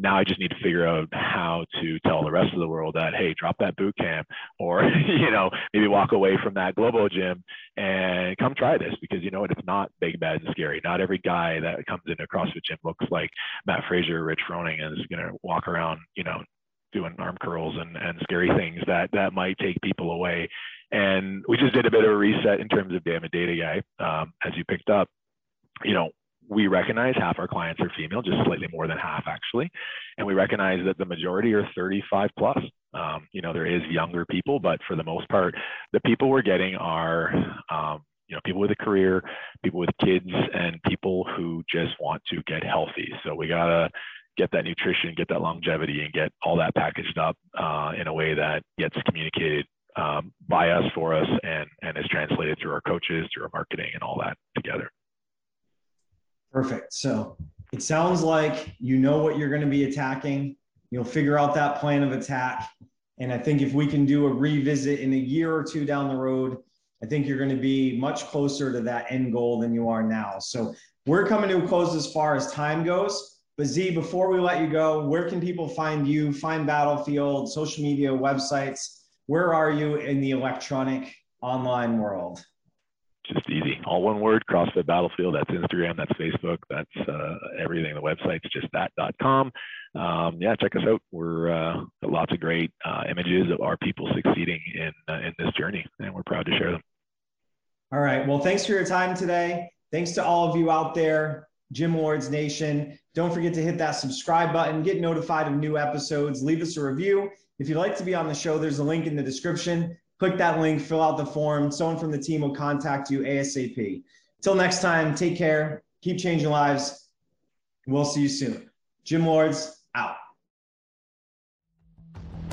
Now I just need to figure out how to tell the rest of the world that, hey, drop that boot camp or, you know, maybe walk away from that global gym and come try this because you know what? It's not big, bad, and scary. Not every guy that comes into a CrossFit gym looks like Mat Fraser or Rich Froning is going to walk around, you know, doing arm curls and, and scary things that that might take people away. And we just did a bit of a reset in terms of damn data guy, um, as you picked up. You know, we recognize half our clients are female, just slightly more than half actually. And we recognize that the majority are 35 plus. Um, you know, there is younger people, but for the most part, the people we're getting are, um, you know, people with a career, people with kids, and people who just want to get healthy. So we gotta get that nutrition, get that longevity, and get all that packaged up uh, in a way that gets communicated um, by us for us and and is translated through our coaches, through our marketing, and all that together. Perfect. So it sounds like you know what you're going to be attacking. You'll figure out that plan of attack. And I think if we can do a revisit in a year or two down the road, I think you're going to be much closer to that end goal than you are now. So we're coming to a close as far as time goes. But Z, before we let you go, where can people find you, find Battlefield, social media, websites? Where are you in the electronic online world? just easy. All one word, CrossFit Battlefield. That's Instagram, that's Facebook, that's uh, everything. The website's just that.com. Um, yeah, check us out. We're uh, lots of great uh, images of our people succeeding in uh, in this journey, and we're proud to share them. All right. Well, thanks for your time today. Thanks to all of you out there, Gym Lords Nation. Don't forget to hit that subscribe button, get notified of new episodes, leave us a review. If you'd like to be on the show, there's a link in the description click that link, fill out the form. Someone from the team will contact you ASAP. Till next time, take care, keep changing lives. We'll see you soon. Gym Lords.